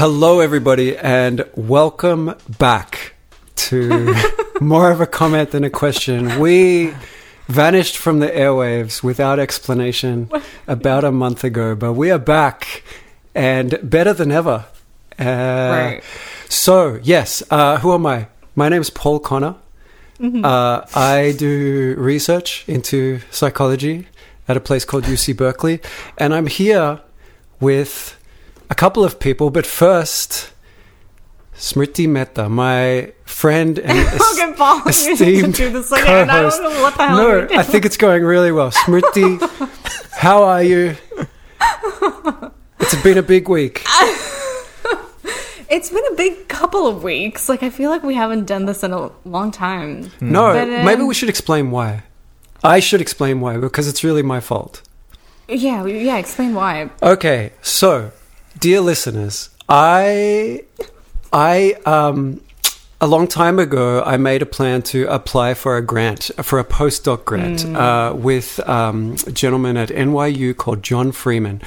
Hello, everybody, and welcome back to more of a comment than a question. We vanished from the airwaves without explanation about a month ago, but we are back and better than ever. Uh, Right. So, yes, uh, who am I? My name is Paul Connor. Uh, I do research into psychology at a place called UC Berkeley, and I'm here with a couple of people. But first, Smriti Mehta, my friend and Paul, you need to esteemed. I co-host. know what the hell No. I think it's going really well. Smriti, how are you? It's been a big week. It's been a big couple of weeks. Like I feel like we haven't done this in a long time. No, But, um, maybe we should explain why. I should explain why because it's really my fault. Yeah, yeah. Explain why. Okay, so dear listeners, I I um a long time ago I made a plan to apply for a grant for a postdoc grant uh, with um, a gentleman at NYU called John Freeman.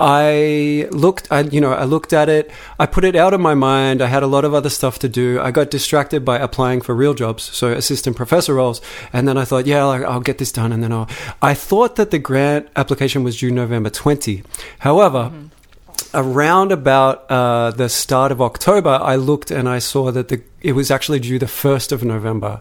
I looked, I, you know, I looked at it. I put it out of my mind. I had a lot of other stuff to do. I got distracted by applying for real jobs, so assistant professor roles. And then I thought, yeah, I'll, I'll get this done. And then I'll. I thought that the grant application was due November 20. However, around about uh, the start of October, I looked and I saw that the it was actually due the first of November.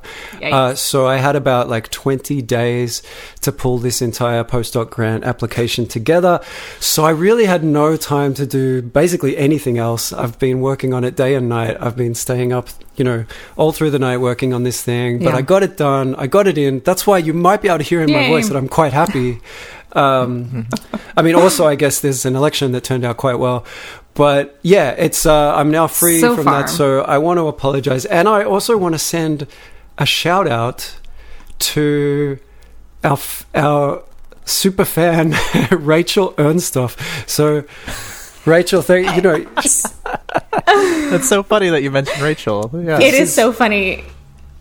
Uh, so I had about like twenty days to pull this entire postdoc grant application together. So I really had no time to do basically anything else. I've been working on it day and night. I've been staying up, you know, all through the night working on this thing. But Yeah. I got it done. I got it in. That's why you might be able to hear in my voice that I'm quite happy. Um, I mean, also, I guess there's an election that turned out quite well. But yeah, it's uh, I'm now free So from far. that. So I want to apologize, and I also want to send a shout out to our f- our super fan Rachel Ernstoff. So. Rachel, thank you know It's so funny that you mentioned Rachel. Yeah. It is- is so funny.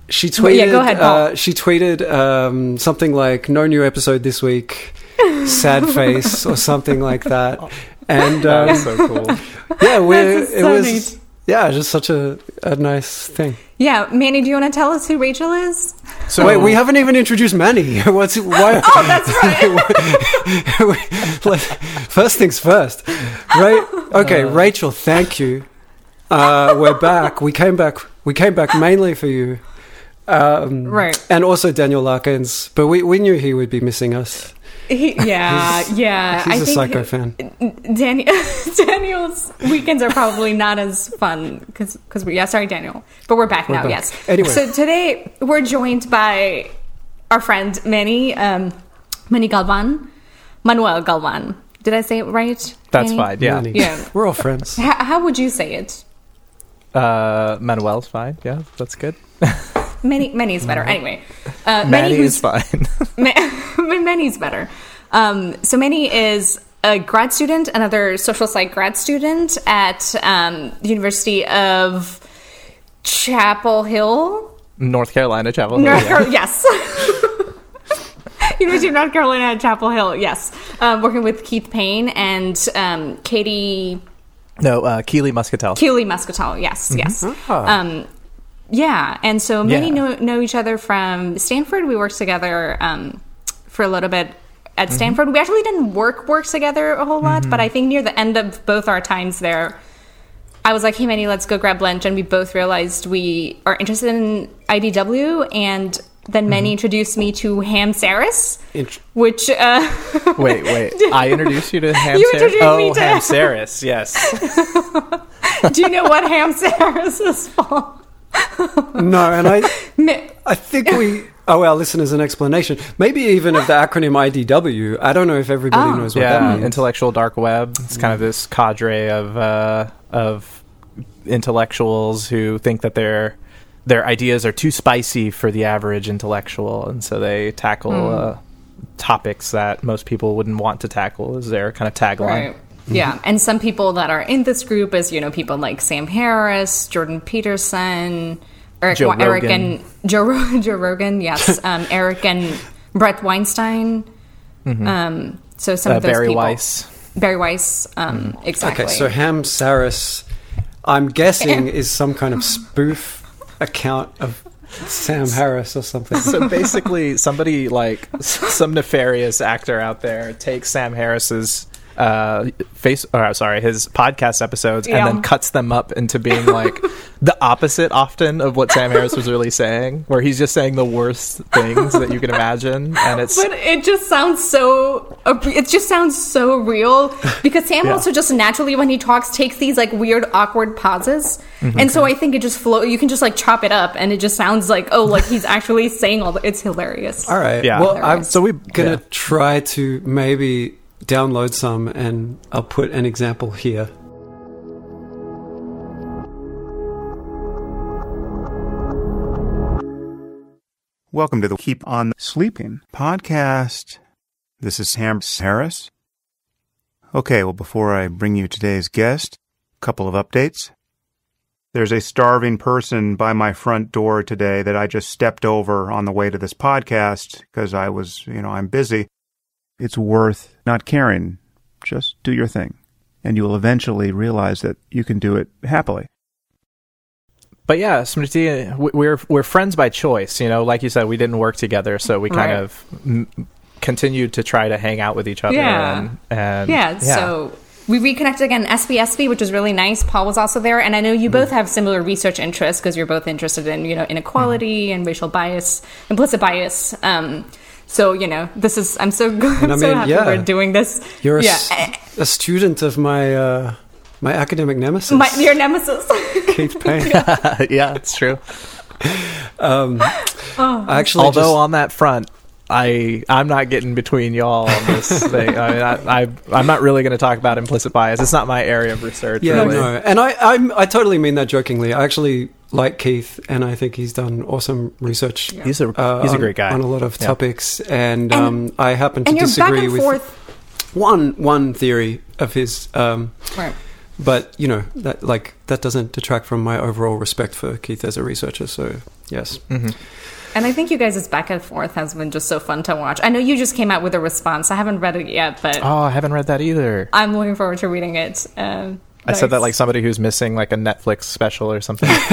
she Well, tweeted. yeah, go ahead, uh, she tweeted um, something like "No new episode this week." Sad face or something like that, and um, That's so cool. yeah, we're, it so was neat. yeah, just such a, a nice thing. Yeah, Manny, do you want to tell us who Rachel is? So Wait, we haven't even introduced Manny. What's why? Oh, that's right. First things first, right? Okay, Rachel, thank you. Uh, we're back. We came back. We came back mainly for you. Um, Right. And also Daniel Larkins, but we, we knew he would be missing us. He, yeah, yeah. He's I a think psycho fan. Daniel, Daniel's weekends are probably not as fun because because we yeah sorry Daniel, but we're back now. back. Yes. Anyway. so today we're joined by our friend Manny um, Manny Galvan, Manuel Galvan. Did I say it right? That's Manny? fine. Yeah. Manny. Yeah. We're all friends. How, how would you say it? Uh, Manuel's fine. Yeah, that's good. Many, many is better. Anyway, uh, Manny is fine. Ma- Manny's better. Um, so many is a grad student, another social psych grad student at um, the University of Chapel Hill. North Carolina Chapel. North yeah. Carolina, yes. University of North Carolina at Chapel Hill, yes. Um, working with Keith Payne and um, Katie No, uh, Keely Muscatell. Keely Muscatell, yes, yes. Um, yeah, and so many Yeah. know, know each other from Stanford. We worked together um, for a little bit at Stanford. We actually didn't work work together a whole lot, but I think near the end of both our times there, I was like, "Hey, Manny, let's go grab lunch," and we both realized we are interested in IDW, and then Manny introduced me to Ham Saris, Int- which uh, wait, wait. I introduced you to Ham You Saris? introduced oh, me to- Ham Saris. Yes. do you know what Ham Saris is for? No, and I I think we owe our listeners an explanation. Maybe even of the acronym IDW. I don't know if everybody Oh. knows what yeah, that means. intellectual dark web. It's kind of this cadre of uh, of intellectuals who think that their their ideas are too spicy for the average intellectual, and so they tackle uh, topics that most people wouldn't want to tackle. Is their kind of tagline? Right. Yeah, and some people that are in this group is you know people like Sam Harris, Jordan Peterson, Eric, Joe Eric Rogan. and Joe, Ro- Joe Rogan, yes, um, Eric and Brett Weinstein. Um, so some Uh, of those Bari people, Weiss. Bari Weiss, um, exactly. Okay, so Ham Saris, I'm guessing, is some kind of spoof account of Sam Harris or something. So basically, somebody like some nefarious actor out there takes Sam Harris's uh, face, or sorry, his podcast episodes, Yeah. and then cuts them up into being like the opposite, often of what Sam Harris was really saying, where he's just saying the worst things that you can imagine, and it's But it just sounds so. It just sounds so real because Sam Yeah. also just naturally when he talks takes these like weird awkward pauses, Mm-hmm. and so I think it just flow. You can just like chop it up, and it just sounds like oh, like he's actually saying all. The, it's hilarious. All right. Yeah. Well, I'm So we're gonna yeah. try to maybe download some, and I'll put an example here. Welcome to the Keep on Sleeping podcast. This is Ham Harris. Okay, well, before I bring you today's guest, a couple of updates. There's a starving person by my front door today that I just stepped over on the way to this podcast because I was, you know, I'm busy. It's worth not caring. Just do your thing. And you will eventually realize that you can do it happily. But yeah, Smriti, we- we're we're friends by choice. You know, like you said, we didn't work together, so we kind Right. of m- continued to try to hang out with each other. Yeah. and, and Yeah, so we reconnected again SPSP, which was really nice. Paul was also there, and I know you both have similar research interests because you're both interested in you know inequality and racial bias, implicit bias. Um, so you know, this is I'm so good. And I I'm so happy yeah. we're doing this. You're a, yeah, s- a student of my uh, my academic nemesis, my, your nemesis. Keith Payne. yeah, it's true. Um, Oh. I actually, Although just- on that front, I I'm not getting between y'all on this thing. I mean, I, I I'm not really going to talk about implicit bias. It's not my area of research. yeah, really. no, and I, I'm, I totally mean that jokingly. I actually like Keith, and I think he's done awesome research. He's a uh, he's a great guy. on a lot of Yeah. topics, and, And- um, I happen to and you're back disagree and with forth. one one theory of his. Um, Right. but you know that like that doesn't detract from my overall respect for Keith as a researcher. So yes, Mhm. And I think you guys' back and forth has been just so fun to watch. I know you just came out with a response. I haven't read it yet, but Oh, I haven't read that either. I'm looking forward to reading it. Um, I said that like somebody who's missing like a Netflix special or something.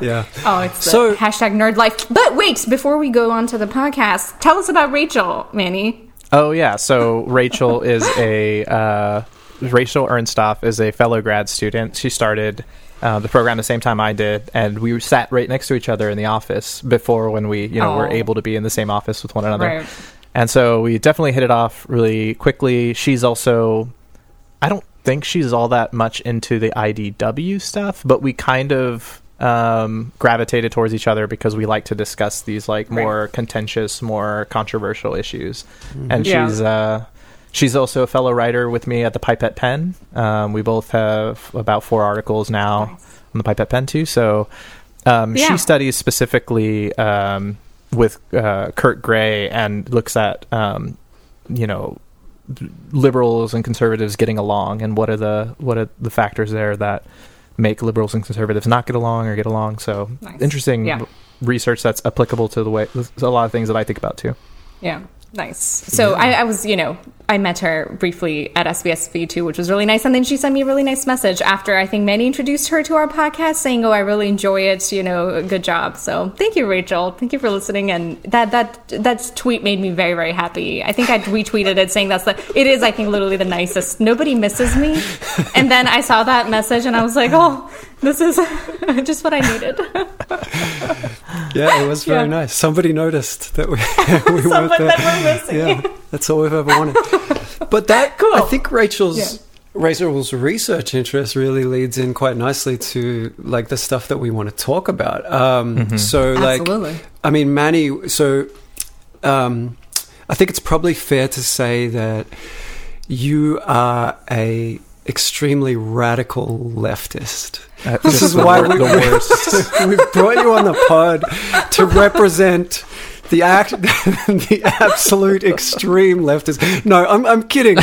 yeah. Oh, it's the So- hashtag nerd life. But wait, before we go on to the podcast, tell us about Rachel, Manny. Oh yeah, so Rachel is a uh, Rachel Ernstoff is a fellow grad student. She started uh, the program the same time I did, and we sat right next to each other in the office before when we you know were Oh. able to be in the same office with one another. Right. And so we definitely hit it off really quickly. She's also, I don't think she's all that much into the IDW stuff, but we kind of um, gravitated towards each other because we like to discuss these like Right. more contentious, more controversial issues. And Yeah. she's uh, she's also a fellow writer with me at the Pipette Pen. Um, we both have about four articles now on the Pipette Pen too. So um, Yeah. she studies specifically um, with uh, Kurt Gray and looks at um, you know liberals and conservatives getting along and what are the what are the factors there that make liberals and conservatives not get along or get along. So Nice. interesting Yeah. research that's applicable to the way a lot of things that I think about too. Yeah. Nice. So I, I was, you know, I met her briefly at SPSP too, which was really nice. And then she sent me a really nice message after I think Manny introduced her to our podcast saying, Oh, I really enjoy it, you know, good job. So thank you, Rachel. Thank you for listening. And that that that tweet made me very, very happy. I think I retweeted it saying that's the it is, I think, literally the nicest. Nobody misses me. And then I saw that message and I was like, Oh, this is just what I needed. Yeah, it was very Yeah. nice. Somebody noticed that we, we weren't Someone there. That. Yeah, that's all we've ever wanted. But that, Cool. I think Rachel's Yeah. Rachel's research interest really leads in quite nicely to like the stuff that we want to talk about. Um, So, like, Absolutely. I mean, Manny. So, um, I think it's probably fair to say that you are a extremely radical leftist. Uh, This is the why wor- we, worst. we've brought you on the pod to represent the act, the absolute extreme leftist. No, I'm, I'm kidding.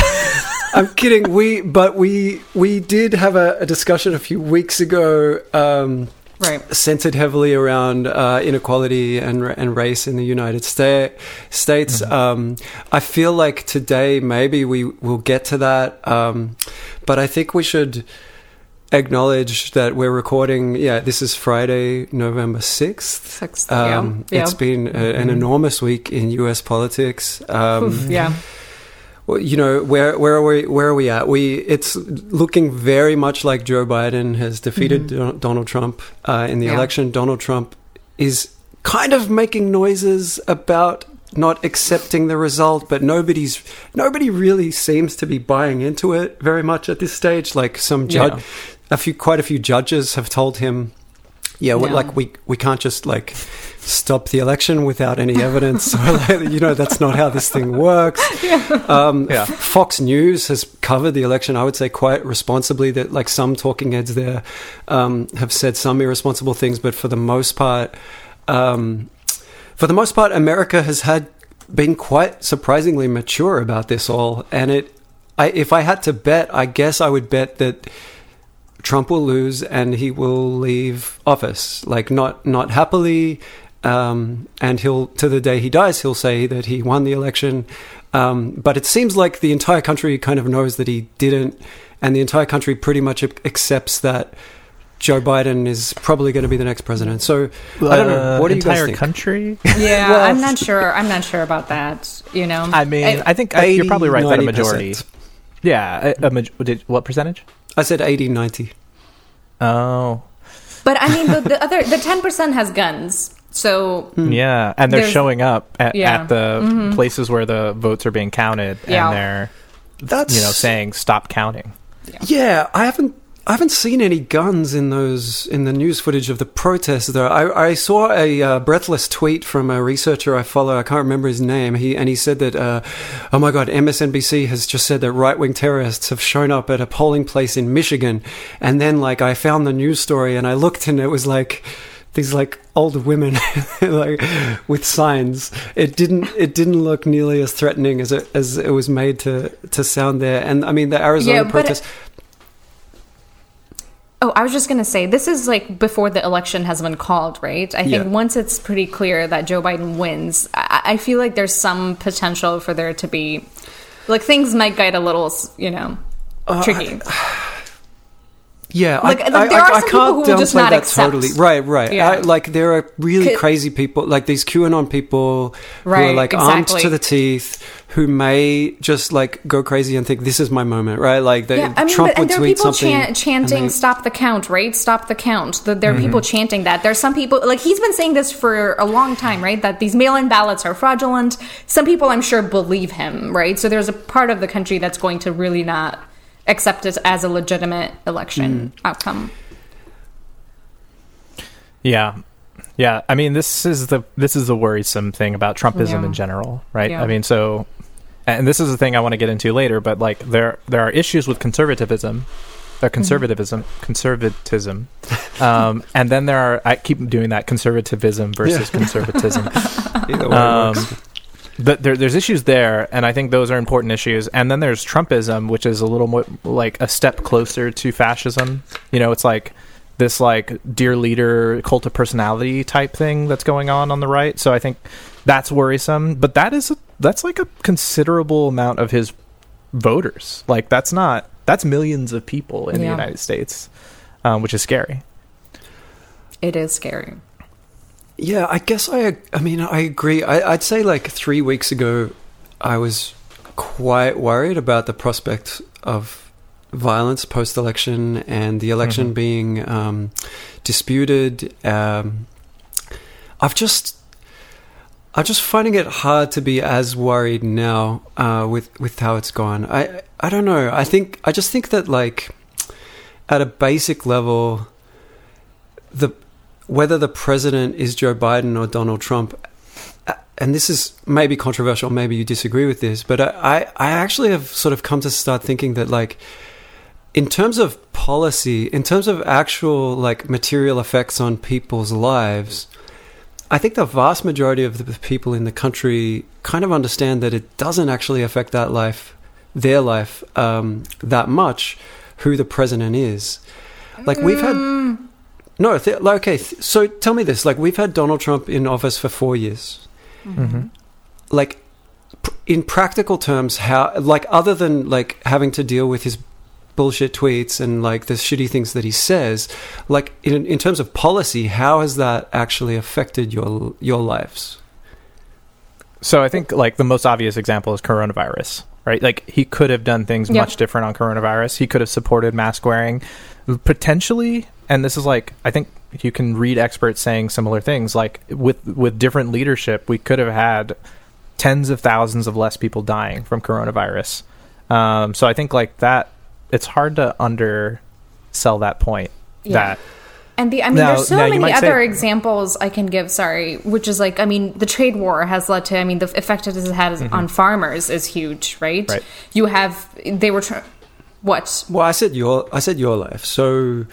I'm kidding. We, but we, we did have a, a discussion a few weeks ago. Um, Right. centered heavily around uh, inequality and and race in the United Sta- States. Um, I feel like today maybe we will get to that, um, but I think we should acknowledge that we're recording. Yeah, this is Friday, November sixth. Sixth, Um, yeah. It's been a, an enormous week in U.S. politics. Um, yeah. well, you know where where are we where are we at? We it's looking very much like Joe Biden has defeated Don- Donald Trump uh, in the Yeah. election. Donald Trump is kind of making noises about not accepting the result, but nobody's nobody really seems to be buying into it very much at this stage. Like some judge, Yeah. A few quite a few judges have told him, yeah, we Yeah. like we we can't just like stop the election without any evidence. or like, you know, that's not how this thing works. Um, Yeah. Fox News has covered the election, I would say, quite responsibly. That like some talking heads there um, have said some irresponsible things, but for the most part, um, for the most part, America has had been quite surprisingly mature about this all. And it, I, if I had to bet, I guess I would bet that Trump will lose and he will leave office, like not not happily. Um, and he'll to the day he dies, he'll say that he won the election. Um, but it seems like the entire country kind of knows that he didn't, and the entire country pretty much accepts that Joe Biden is probably going to be the next president. So I don't know. Uh, What do you guys entire think? country? Yeah, Well- I'm not sure. I'm not sure about that. You know, I mean, I think I, you're probably right that a 90%. majority. Yeah, a, a maj- what percentage? I said 1890. Oh, but I mean, the, the other the ten percent has guns, so hmm. yeah, and they're There's- showing up at, Yeah. at the mm-hmm. places where the votes are being counted, Yeah. and they're That's you know saying stop counting. Yeah, I haven't I haven't seen any guns in those in the news footage of the protests though. I, I saw a uh, breathless tweet from a researcher I follow. I can't remember his name. He and he said that, uh, oh my god, MSNBC has just said that right wing terrorists have shown up at a polling place in Michigan. And then like I found the news story and I looked and it was like these like old women like with signs it didn't it didn't look nearly as threatening as it as it was made to to sound there and i mean the arizona Yeah, but- protests Oh, I was just gonna say this is like before the election has been called, right? I think Yeah. once it's pretty clear that Joe Biden wins, I, I feel like there's some potential for there to be, like things might get a little, you know, Uh, tricky. Yeah, Like- I, like, there I, are some can't people who will just not that accept. totally. Right, right. Yeah. I, like there are really crazy people, like these QAnon people who are Right, like armed exactly. to the teeth, who may just like go crazy and think this is my moment, right? Like they, yeah, I mean, Trump but, would there are people something, chan- chanting they- "Stop the count!" Right? Stop the count. The, there are Mm-hmm. people chanting that. There's some people like he's been saying this for a long time, right? That these mail-in ballots are fraudulent. Some people, I'm sure, believe him, right? So there's a part of the country that's going to really not accept it as a legitimate election Mm. outcome. Yeah. Yeah, I mean this is the this is the worrisome thing about Trumpism Yeah. in general, right? Yeah. I mean, so and this is the thing I want to get into later, but like there there are issues with conservatism, uh, conservatism, conservatism, um, and then there are I keep doing that conservatism versus conservatism. Either way Um, works. But there, there's issues there, and I think those are important issues. And then there's Trumpism, which is a little more like a step closer to fascism. You know, it's like this like dear leader cult of personality type thing that's going on on the right. So I think that's worrisome. But that is a, that's like a considerable amount of his voters. Like that's not that's millions of people in the United States, um, which is scary. It is scary. Yeah, I guess I. I mean, I agree. I, I'd say like three weeks ago, I was quite worried about the prospect of violence post-election and the election Mhm. being um, disputed. Um, I've just, I'm just finding it hard to be as worried now uh, with with how it's gone. I I don't know. I think I just think that like at a basic level, the whether the president is Joe Biden or Donald Trump, and this is maybe controversial, maybe you disagree with this, but I, I, actually have sort of come to start thinking that, like, in terms of policy, in terms of actual, like, material effects on people's lives, I think the vast majority of the people in the country kind of understand that it doesn't actually affect that life, their life, um, that much, who the president is. Like we've had. No, th- okay. Th- so tell me this: like we've had Donald Trump in office for four years. Mm-hmm. Like, pr- in practical terms, how like other than like having to deal with his bullshit tweets and like the shitty things that he says, like in in terms of policy, how has that actually affected your your lives? So I think like the most obvious example is coronavirus, right? Like he could have done things Yeah. much different on coronavirus. He could have supported mask wearing potentially, and this is like I think you can read experts saying similar things like with with different leadership, we could have had tens of thousands of less people dying from coronavirus. Um, so I think like that it's hard to undersell that point Yeah. that And the I mean, Now- there's so many other say- examples I can give. Sorry, which is like I mean, the trade war has led to I mean, the effect it has had on farmers is huge, right? Right. You have they were tr- what? Well, I said your I said your life. So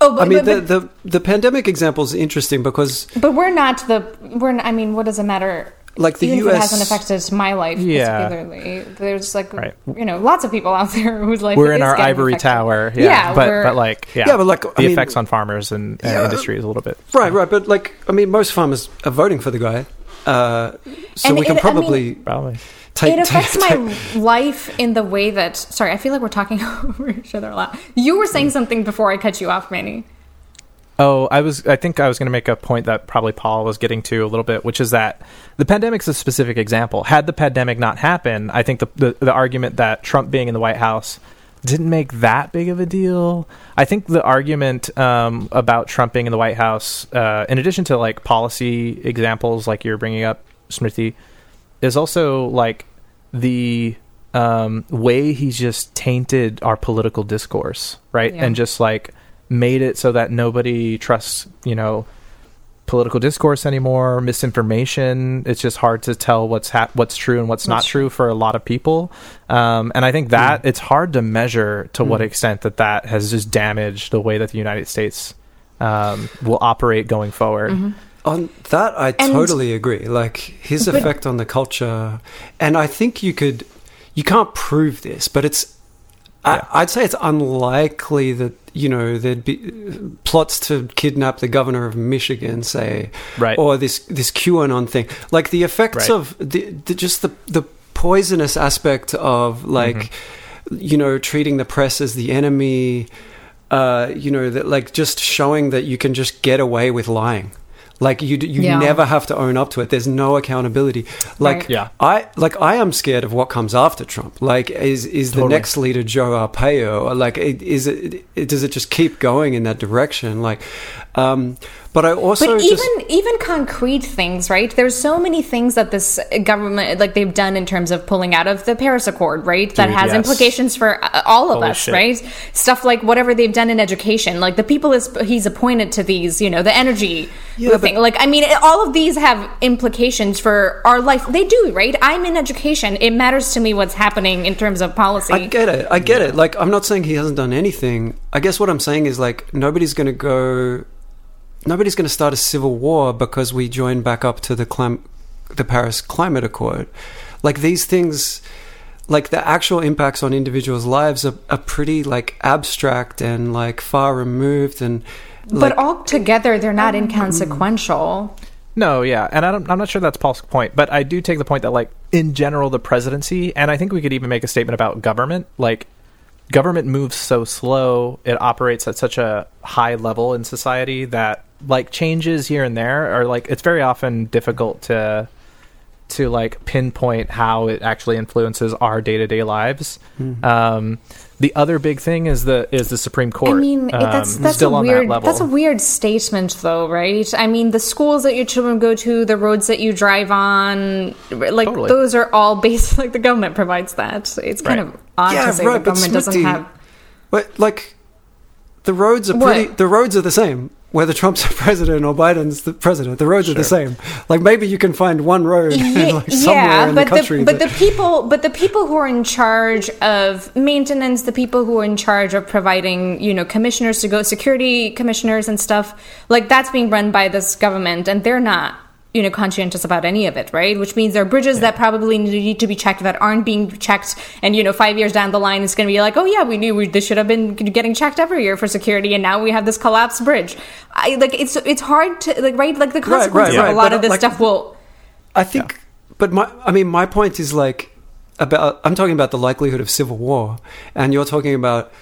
Oh, but, I mean, but, the, but, the the pandemic example is interesting because but we're not the we're. Not, I mean, what does it matter? like the Even if U.S. it hasn't affected my life Yeah. particularly. There's like Right. you know lots of people out there whose life we're in our ivory affected. tower. Yeah, Yeah, but but like yeah, Yeah, but, like, I the mean- effects on farmers and, and Yeah. industry is a little bit Right, right, but like I mean, most farmers are voting for the guy, uh, so And we can it- I mean- probably probably. take. it affects take- my life in the way that sorry i feel like we're talking over each other a lot you were saying something before i cut you off manny Oh, I was. I think I was going to make a point that probably Paul was getting to a little bit, which is that the pandemic's a specific example. Had the pandemic not happened, I think the the, the argument that Trump being in the White House didn't make that big of a deal. I think the argument um, about Trump being in the White House, uh, in addition to like policy examples like you're bringing up, Smriti, is also like the um, way he's just tainted our political discourse, right? Yeah. And just like made it so that nobody trusts, you know, political discourse anymore, misinformation. It's just hard to tell what's hap- what's true and what's, not true for a lot of people. Um, and I think that it's hard to measure to what extent that that has just damaged the way that the United States um, will operate going forward. On that, I And- totally agree. Like his effect on the culture, and I think you could, you can't prove this, but it's, Yeah. I, I'd say it's unlikely that you know there'd be plots to kidnap the governor of Michigan, say, Right. or this this QAnon thing. Like the effects Right. of the, the just the the poisonous aspect of like, Mm-hmm. you know, treating the press as the enemy. Uh, you know that like just showing that you can just get away with lying. Like you, you Yeah. never have to own up to it. There's no accountability. Like Right. Yeah. I like I am scared of what comes after Trump. Like is is the next leader Joe Arpaio? Or, Like it- is it, it does it just keep going in that direction? Like, um, but I also but just even even concrete things right there's so many things that this government like they've done in terms of pulling out of the paris accord right that has yes. implications for uh, all of Holy us shit. right stuff like whatever they've done in education like the people is, he's appointed to these you know the energy Yeah, thing but- like i mean all of these have implications for our life they do right i'm in education it matters to me what's happening in terms of policy I get it. I get it. Like I'm not saying he hasn't done anything. I guess what I'm saying is like nobody's going to go. Nobody's going to start a civil war because we join back up to the clim- the Paris Climate Accord. Like these things, like the actual impacts on individuals' lives are, are pretty like abstract and like far removed and. but like, altogether they're not mm-hmm. inconsequential No, yeah, and I don't, I'm not sure that's Paul's point, but I do take the point that, like, in general, the presidency, and I think we could even make a statement about government. Like, government moves so slow; it operates at such a high level in society that, like, changes here and there are like it's very often difficult to to like pinpoint how it actually influences our day to day lives. Um, the other big thing is the is the Supreme Court. I mean, it- that's um, that's still a on weird that level. that's a weird statement, though, right? I mean, the schools that your children go to, the roads that you drive on, like Totally. those are all based. Like the government provides that. It's kind Right. of odd Yeah, to say right, the but government doesn't Smriti- have. But like, the roads are What? pretty. The roads are the same. Whether Trump's the president or Biden's the president, the roads are the same. Like maybe you can find one road Ye- like somewhere in but the country. the, but that- the people, but the people who are in charge of maintenance, the people who are in charge of providing, you know, commissioners to go, security commissioners and stuff, like that's being run by this government, and they're not you know conscientious about any of it right? Which means there are bridges that probably need to be checked that aren't being checked. And you know five years down the line it's going to be like oh yeah we knew we, this should have been getting checked every year for security and now we have this collapsed bridge. I like it's it's hard to like right? Like the consequences right, of a lot but, of this like- stuff will I think, but my, I mean, my point is like about. I'm talking about the likelihood of civil war, and you're talking about,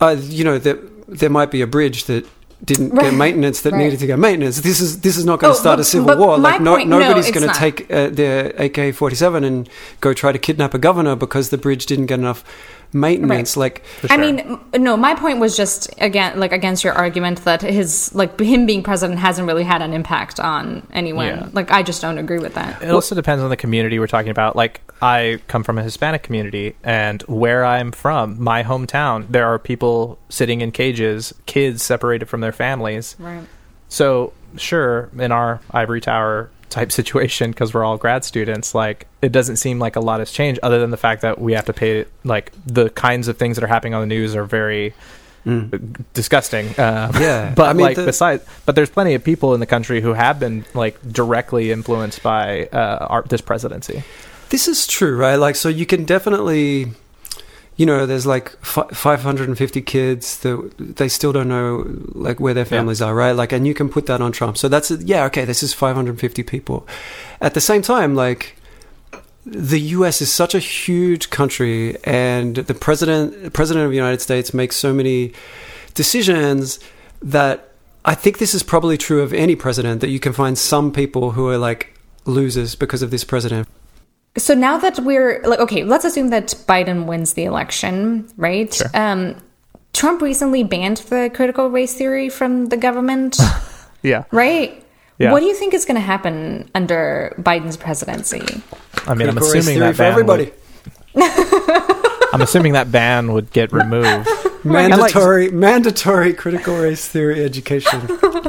uh, you know, that there might be a bridge that didn't Right, get maintenance that right. needed to get maintenance. This is this is not going Oh, to start but- a civil war. Like no, point- nobody's it's going to take uh, their AK-47 and go try to kidnap a governor because the bridge didn't get enough maintenance. Like I mean, no. My point was just again, like against your argument that his like him being president hasn't really had an impact on anyone. Yeah. Like, I just don't agree with that. It also depends on the community we're talking about. Like, I come from a Hispanic community, and where I'm from, my hometown, there are people sitting in cages, kids separated from their families. Right. So, sure, in our ivory tower type situation, because we're all grad students, like, it doesn't seem like a lot has changed, other than the fact that we have to pay, like, the kinds of things that are happening on the news are very disgusting. Uh, Yeah, but I mean, like the- besides, but there's plenty of people in the country who have been like directly influenced by uh, our, this presidency. This is true, right? Like, so you can definitely, you know, there's like fi 550 kids that they still don't know like where their families are, right? Like, and you can put that on Trump. So that's yeah, okay. This is 550 people. At the same time, like. The U.S. is such a huge country, and the president, the president of the United States, makes so many decisions that I think this is probably true of any president. That you can find some people who are like losers because of this president. So now that we're like, okay, let's assume that Biden wins the election, right? Um, Trump recently banned the critical race theory from the government, Yeah, right? Yeah. What do you think is going to happen under Biden's presidency? I mean, I'm assuming theory that for everybody. Would, I'm assuming that ban would get removed. Mandatory, mandatory critical race theory education.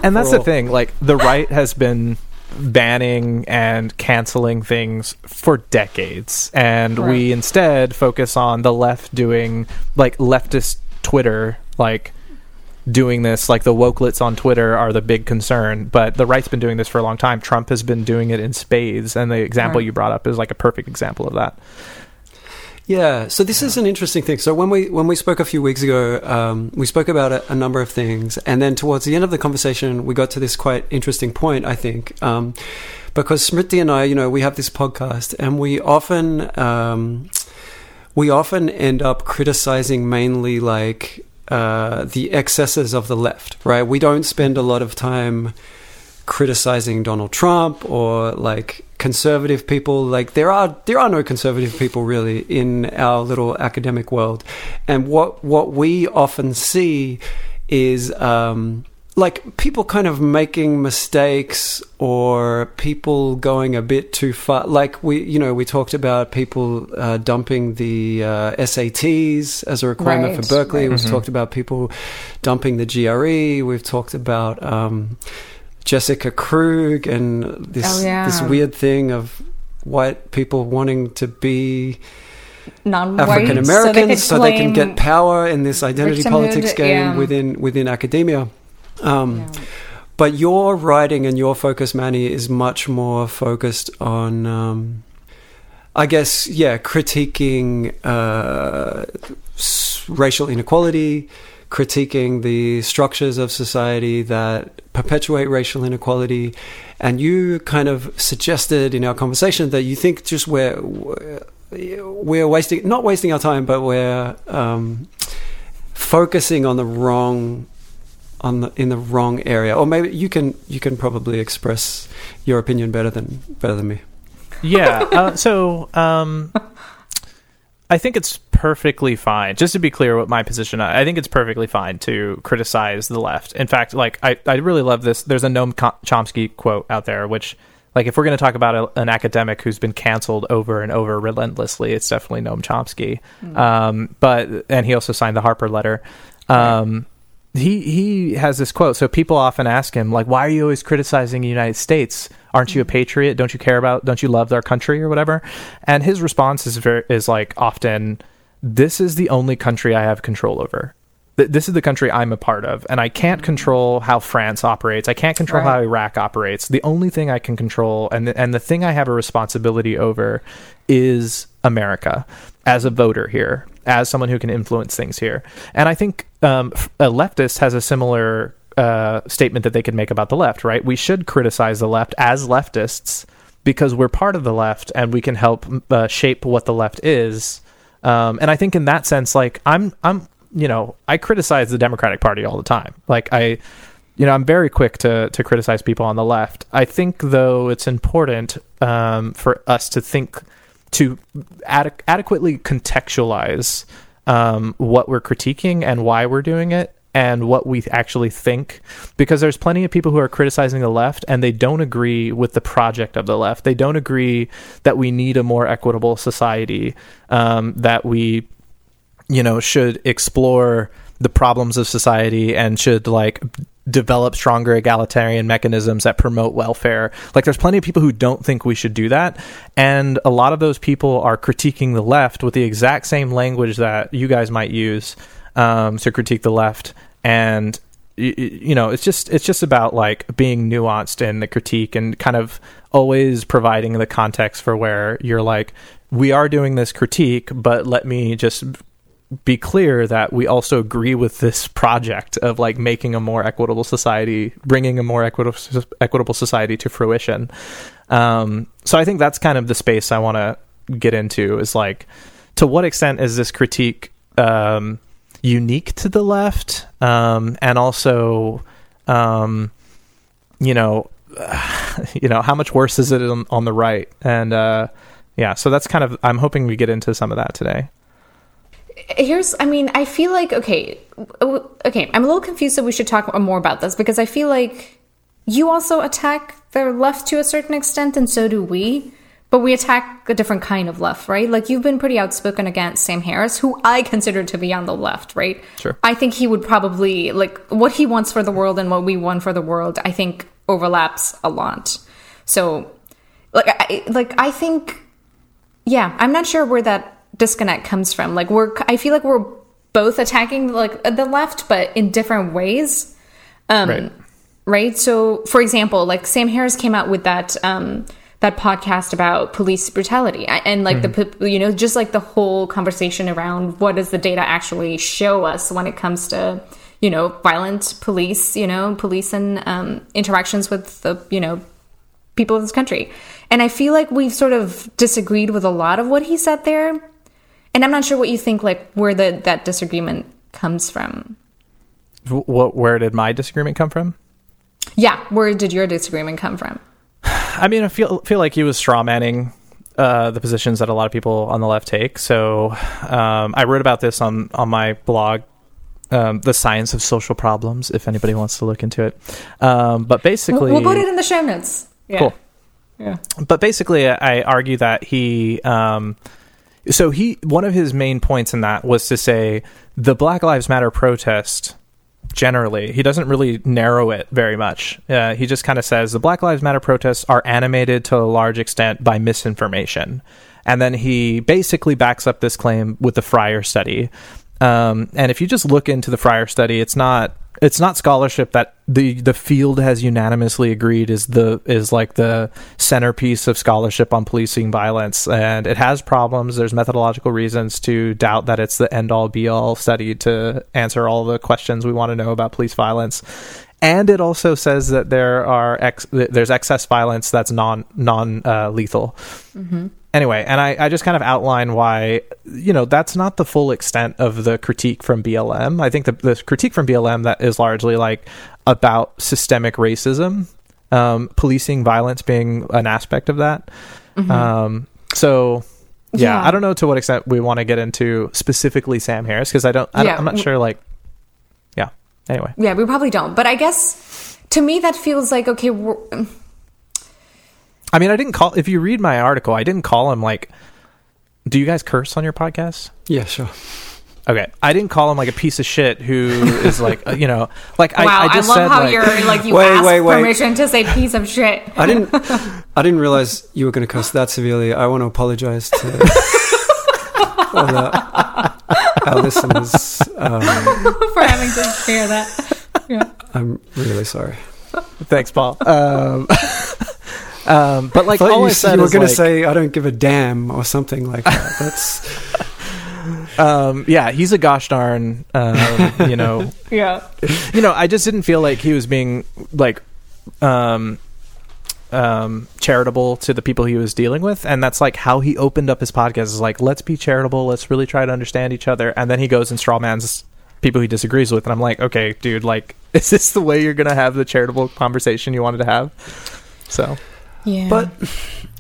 and that's For the thing like the right has been banning and canceling things for decades and Right. we instead focus on the left doing like leftist twitter like doing this like the wokelets on twitter are the big concern but the right's been doing this for a long time trump has been doing it in spades and the example Right. you brought up is like a perfect example of that Yeah, so this is an interesting thing. So when we when we spoke a few weeks ago, um, we spoke about a, a number of things, and then towards the end of the conversation, we got to this quite interesting point. I think um, because Smriti and I, you know, we have this podcast, and we often um, we often end up criticizing mainly like uh, the excesses of the left, right? We don't spend a lot of time criticizing Donald Trump or like conservative people. Like there are there are no conservative people really in our little academic world. And what what we often see is um like people kind of making mistakes or people going a bit too far. Like we you know we talked about people uh, dumping the uh, SATs as a requirement Right, for Berkeley. Right. we've talked about people dumping the GRE we've talked about um, Jessica Krug and this Oh, yeah. this weird thing of white people wanting to be Non-white, African Americans so they can get power in this identity politics game yeah. within within academia. Um, Yeah. But your writing and your focus, Manny, is much more focused on, um, I guess, yeah, critiquing uh, s- racial inequality, critiquing the structures of society that perpetuate racial inequality. And you kind of suggested in our conversation that you think just we're we're wasting not wasting our time, but we're um, focusing on the wrong on the in the wrong area. Or maybe you can you can probably express your opinion better than better than me. yeah. Uh, so um, I think it's perfectly fine. Just to be clear, what my position, I think it's perfectly fine to criticize the left. In fact, like I, I really love this. There's a Noam Chomsky quote out there, which, like, if we're going to talk about a, an academic who's been canceled over and over relentlessly, it's definitely Noam Chomsky. Um, but and he also signed the Harper letter. Um, he he has this quote. So people often ask him like, "Why are you always criticizing the United States? Aren't you a patriot? Don't you care about? Don't you love our country or whatever?" And his response is very is like often, "This is the only country I have control over. th- this is the country I'm a part of, and I can't control how France operates. I can't control how Iraq operates. The only thing I can control, and the, and the thing I have a responsibility over, is America as a voter here, as someone who can influence things here. And I think um, a leftist has a similar uh, statement that they could make about the left. Right? We should criticize the left as leftists because we're part of the left and we can help uh, shape what the left is. Um, and I think in that sense, like I'm, I'm, you know, I criticize the Democratic Party all the time. Like I, you know, I'm very quick to to criticize people on the left. I think though it's important um, for us to think to ad- adequately contextualize um, what we're critiquing and why we're doing it and what we actually think. Because there's plenty of people who are criticizing the left and they don't agree with the project of the left. They don't agree that we need a more equitable society um, that we you know should explore the problems of society and should like develop stronger egalitarian mechanisms that promote welfare. Like there's plenty of people who don't think we should do that. And a lot of those people are critiquing the left with the exact same language that you guys might use um, to critique the left. And y- y- you know it's just it's just about like being nuanced in the critique and kind of always providing the context for where you're like we are doing this critique but let me just be clear that we also agree with this project of like making a more equitable society, bringing a more equitable equitable society to fruition. Um, so I think that's kind of the space I want to get into is like, to what extent is this critique um, unique to the left, um, and also, um, you know, you know, how much worse is it on, on the right? And uh, yeah, so that's kind of I'm hoping we get into some of that today. Here's i mean i feel like okay okay i'm a little confused that we should talk more about this because i feel like you also attack the left to a certain extent and so do we but we attack a different kind of left right? Like you've been pretty outspoken against sam harris who i consider to be on the left right? Sure. i think he would probably like what he wants for the world and what we want for the world i think overlaps a lot. So like I, like i think yeah i'm not sure where that disconnect comes from like we're i feel like we're both attacking like the left but in different ways um Right. right so for example like sam harris came out with that um that podcast about police brutality and like the Mm-hmm. the you know just like the whole conversation around what does the data actually show us when it comes to you know violent police you know police and um interactions with the you know people of this country. And I feel like we've sort of disagreed with a lot of what he said there. And I'm not sure what you think, like where the that disagreement comes from. What, where did my disagreement come from? Yeah, where did your disagreement come from? I mean, I feel feel like he was strawmanning uh, the positions that a lot of people on the left take. So um, I wrote about this on on my blog, um, "The Science of Social Problems." If anybody wants to look into it, um, but basically, We'll, we'll put it in the show notes. Yeah. Cool. Yeah. but basically i argue that he um so he one of his main points in that was to say the black lives matter protest generally he doesn't really narrow it very much. Uh, he just kind of says the black lives matter protests are animated to a large extent by misinformation. And then he basically backs up this claim with the Fryer study. Um, and if you just look into the Fryer study it's not it's not scholarship that the the field has unanimously agreed is the is like the centerpiece of scholarship on policing violence. And it has problems. There's methodological reasons to doubt that it's the end all be all study to answer all the questions we want to know about police violence. And it also says that there are ex- there's excess violence that's non non uh, lethal anyway, and I, I just kind of outline why, you know, that's not the full extent of the critique from BLM. I think the, the critique from BLM that is largely like about systemic racism, um, policing violence being an aspect of that. Um, so, yeah, Yeah. I don't know to what extent we want to get into specifically Sam Harris because I don't, I don't I'm not sure. Like, yeah. Anyway, Yeah, we probably don't. But I guess to me that feels like okay. We're, I mean, I didn't call. If you read my article, I didn't call him like. Do you guys curse on your podcast? Yeah, sure. Okay, I didn't call him like a piece of shit who is like you know like I, wow, I I, just love said how like, you're like you Wait, asked wait, wait. permission to say piece of shit. I didn't. I didn't realize you were going to cuss that severely. I want to apologize to. for that. our listeners. Um, for having to hear that. Yeah. I'm really sorry. Thanks, Paul. Um, um, but like I thought all you, I s- said you were is going to say I don't give a damn or something like that. That's um, yeah, he's a gosh darn, um, you know, Yeah. you know, I just didn't feel like he was being like um um charitable to the people he was dealing with. And that's like how he opened up his podcast is like let's be charitable. Let's really try to understand each other. And then he goes and strawmans people he disagrees with. And i'm like okay dude like is this the way you're gonna have the charitable conversation you wanted to have? So Yeah. but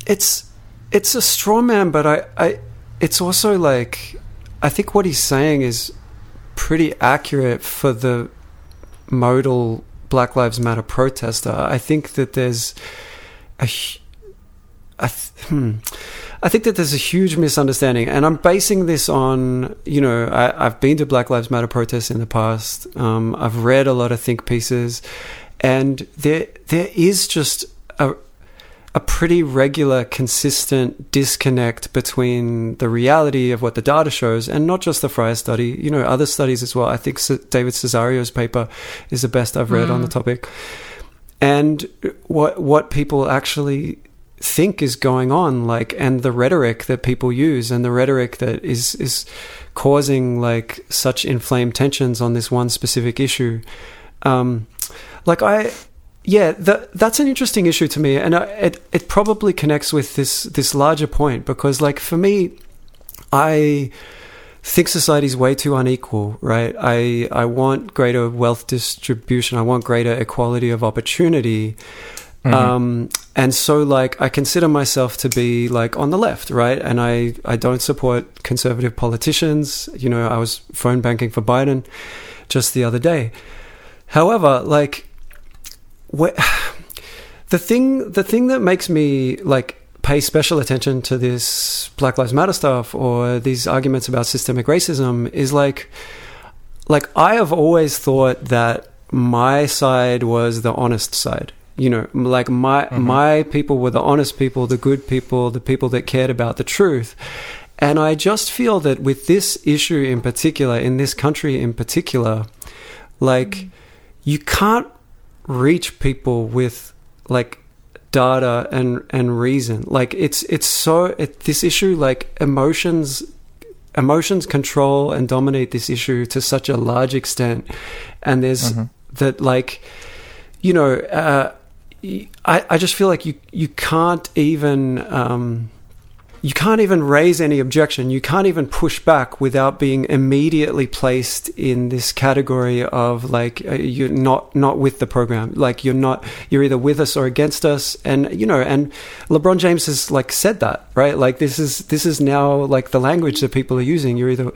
it's it's a straw man but I, I it's also like i think what he's saying is pretty accurate for the modal black lives matter protester i think that there's a, I th- hmm. I think that there's a huge misunderstanding, and I'm basing this on, you know, I, I've been to Black Lives Matter protests in the past. Um, I've read a lot of think pieces, and there there is just a a pretty regular, consistent disconnect between the reality of what the data shows and not just the Fryer study, you know, other studies as well. I think David Cesario's paper is the best I've read on the topic. And what what people actually think is going on like and the rhetoric that people use and the rhetoric that is is causing like such inflamed tensions on this one specific issue um like i yeah that that's an interesting issue to me and I, it it probably connects with this this larger point because like for me i think society's way too unequal right i i want greater wealth distribution i want greater equality of opportunity um, and so like I consider myself to be like on the left, right? And I I don't support conservative politicians. You know, I was phone banking for Biden just the other day. However, like wh- the thing the thing that makes me like pay special attention to this Black Lives Matter stuff or these arguments about systemic racism is like like I have always thought that my side was the honest side. You know, like my mm-hmm. my people were the honest people, the good people, the people that cared about the truth. And I just feel that with this issue in particular, in this country in particular, like mm. you can't reach people with like data and and reason. Like it's it's so it, this issue like emotions emotions control and dominate this issue to such a large extent and there's that like you know uh, I just feel like you you can't even um, you can't even raise any objection. You can't even push back without being immediately placed in this category of like uh, you're not not with the program. Like you're not you're either with us or against us. And you know and LeBron James has like said that right? Like this is this is now like the language that people are using. You're either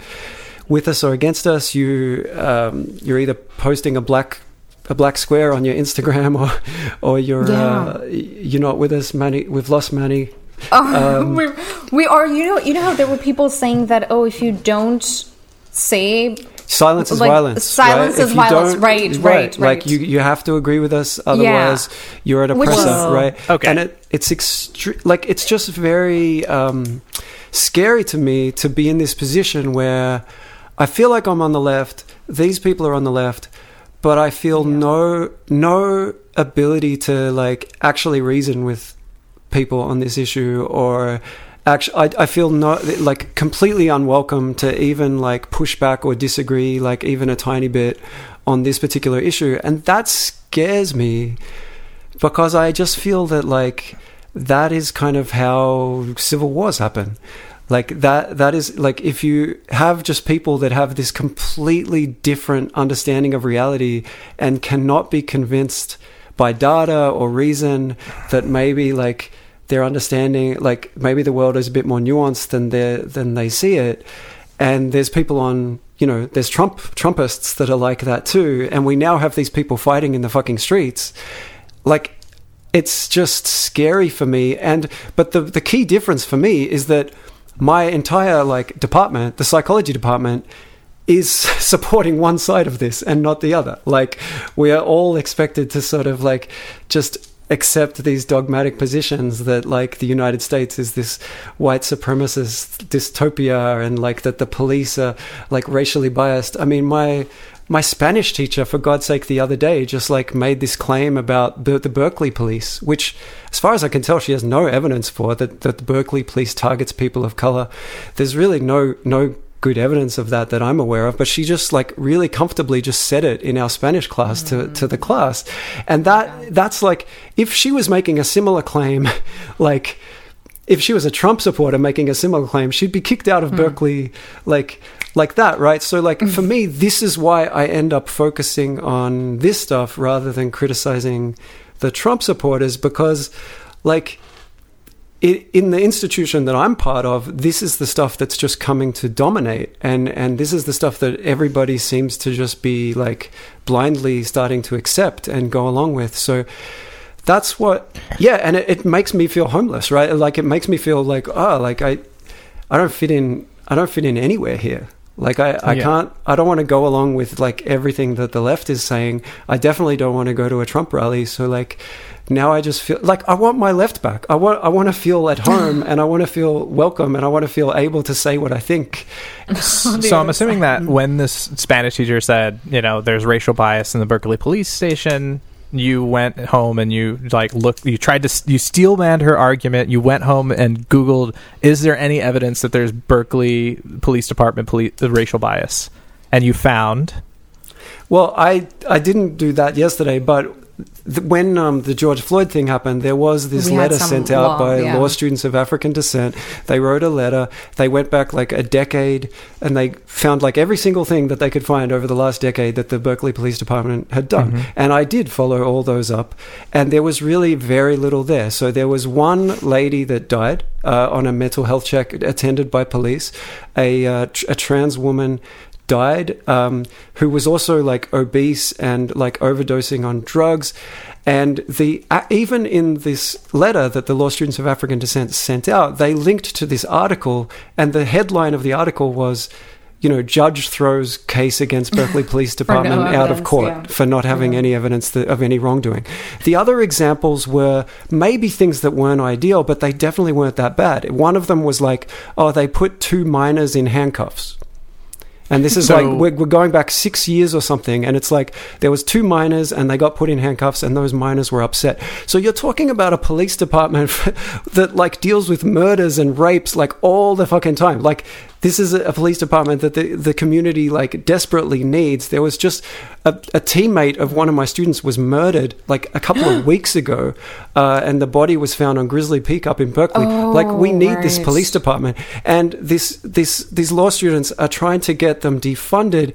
with us or against us. You um, you're either posting a black a black square on your Instagram or or you're Yeah. uh, you're not with us Manny we've lost Manny Oh, we, we are. You know. You know how there were people saying that. Oh, if you don't say Silence is Like, violence. silence right? is violence. don't- Right, right, Like you, you have to agree with us, otherwise you're an Which oppressor, right? Okay. And it, it's extre- like it's just very um, scary to me to be in this position where I feel like I'm on the left. These people are on the left, but I feel no no ability to like actually reason with people on this issue or actually I, I feel not like completely unwelcome to even like push back or disagree like even a tiny bit on this particular issue. And that scares me because i just feel that like that is kind of how civil wars happen. Like that that is like if you have just people that have this completely different understanding of reality and cannot be convinced by data or reason that maybe like their understanding like maybe the world is a bit more nuanced than they than they see it. And there's people on you know there's trump trumpists that are like that too. And we now have these people fighting in the fucking streets. Like it's just scary for me. And but the the key difference for me is that my entire like department the psychology department is supporting one side of this and not the other. Like we are all expected to sort of like just accept these dogmatic positions that like the United States is this white supremacist dystopia and like that the police are like racially biased. I mean, my my Spanish teacher, for God's sake, the other day just like made this claim about the, the Berkeley police, which, as far as I can tell, she has no evidence for that, that the Berkeley police targets people of color. There's really no no good evidence of that that I'm aware of, but she just like really comfortably just said it in our Spanish class to, mm. to the class. And that that's like if she was making a similar claim, like if she was a Trump supporter making a similar claim, she'd be kicked out of mm. Berkeley like like that, right? So like for me, this is why I end up focusing on this stuff rather than criticizing the Trump supporters because like it, in the institution that I'm part of, this is the stuff that's just coming to dominate, and and this is the stuff that everybody seems to just be like blindly starting to accept and go along with. So that's what, yeah, and it, it makes me feel homeless, right? Like it makes me feel like oh, like I, I don't fit in, I don't fit in anywhere here. Like I, I Yeah. can't, I don't want to go along with like everything that the left is saying. I definitely don't want to go to a Trump rally. So like now I just feel like I want my left back. I want, I want to feel at home and I want to feel welcome and I want to feel able to say what I think. so I'm assuming that when this Spanish teacher said, you know, there's racial bias in the Berkeley police station, you went home and you like looked, you tried to, you steel manned her argument. You went home and Googled, is there any evidence that there's Berkeley Police Department police uh, racial bias? And you found Well, I, I didn't do that yesterday, but th- when um, the George Floyd thing happened, there was this We letter sent out law, by yeah. law students of African descent. They wrote a letter. They went back like a decade and they found like every single thing that they could find over the last decade that the Berkeley Police Department had done. And I did follow all those up. And there was really very little there. So there was one lady that died uh, on a mental health check attended by police, a, uh, tr- a trans woman died um, who was also like obese and like overdosing on drugs. And the uh, even in this letter that the law students of african descent sent out they linked to this article and the headline of the article was you know judge throws case against berkeley police department out of court yeah. for not having any evidence that, of any wrongdoing. The other examples were maybe things that weren't ideal but they definitely weren't that bad. One of them was like oh they put two minors in handcuffs and this is So- like we're, we're going back six years or something, and it's like there was two minors, and they got put in handcuffs, and those minors were upset. So you're talking about a police department that like deals with murders and rapes like all the fucking time. Like this is a police department that the the community like desperately needs. There was just a, a teammate of one of my students was murdered like a couple of weeks ago, uh, and the body was found on Grizzly Peak up in Berkeley. like we Oh, need this police department and this this these law students are trying to get them defunded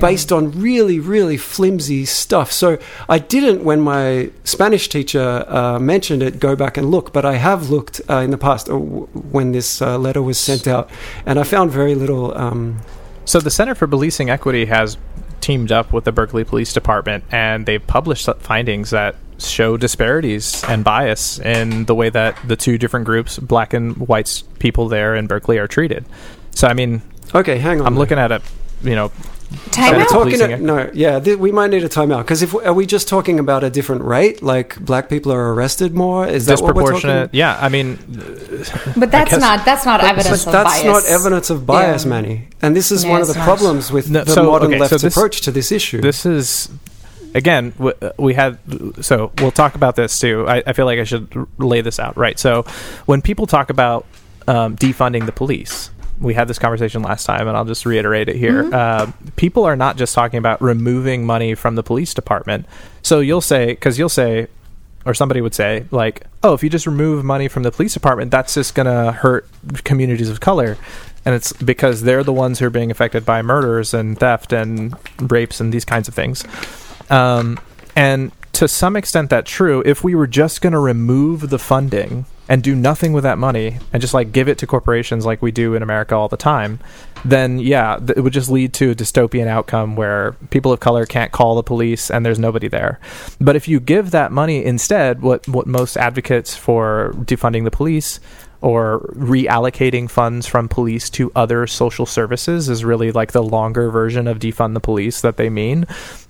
based on really really flimsy stuff. So i didn't when my spanish teacher uh, mentioned it go back and look but i have looked uh, in the past uh, w- when this uh, letter was sent out and i found very little um, So the Center for Policing Equity has teamed up with the Berkeley Police Department, and they've published findings that show disparities and bias in the way that the two different groups, black and white people there in Berkeley, are treated. So I mean, okay hang on I'm looking at a, you know, Time Are out? talking policing a- no yeah th- we might need a timeout because if are we just talking about a different rate like black people are arrested more is that what we're talking. Yeah, I mean, But that's guess- not that's not evidence but of that's bias. not evidence of bias, Yeah. Manny. And this is Yeah, one of the not. problems with No, the so, modern okay, left's so this- approach to this issue. this is again w- we had so we'll talk about this too I, I feel like i should lay this out right so when people talk about um, defunding the police we had this conversation last time and i'll just reiterate it here. Uh, people are not just talking about removing money from the police department. So you'll say because you'll say or somebody would say like oh if you just remove money from the police department that's just going to hurt communities of color. And it's because they're the ones who are being affected by murders and theft and rapes and these kinds of things. Um, and to some extent that's true if we were just going to remove the funding and do nothing with that money and just like give it to corporations like we do in america all the time then yeah th- it would just lead to a dystopian outcome where people of color can't call the police and there's nobody there. But if you give that money instead what what most advocates for defunding the police or reallocating funds from police to other social services is really like the longer version of defund the police that they mean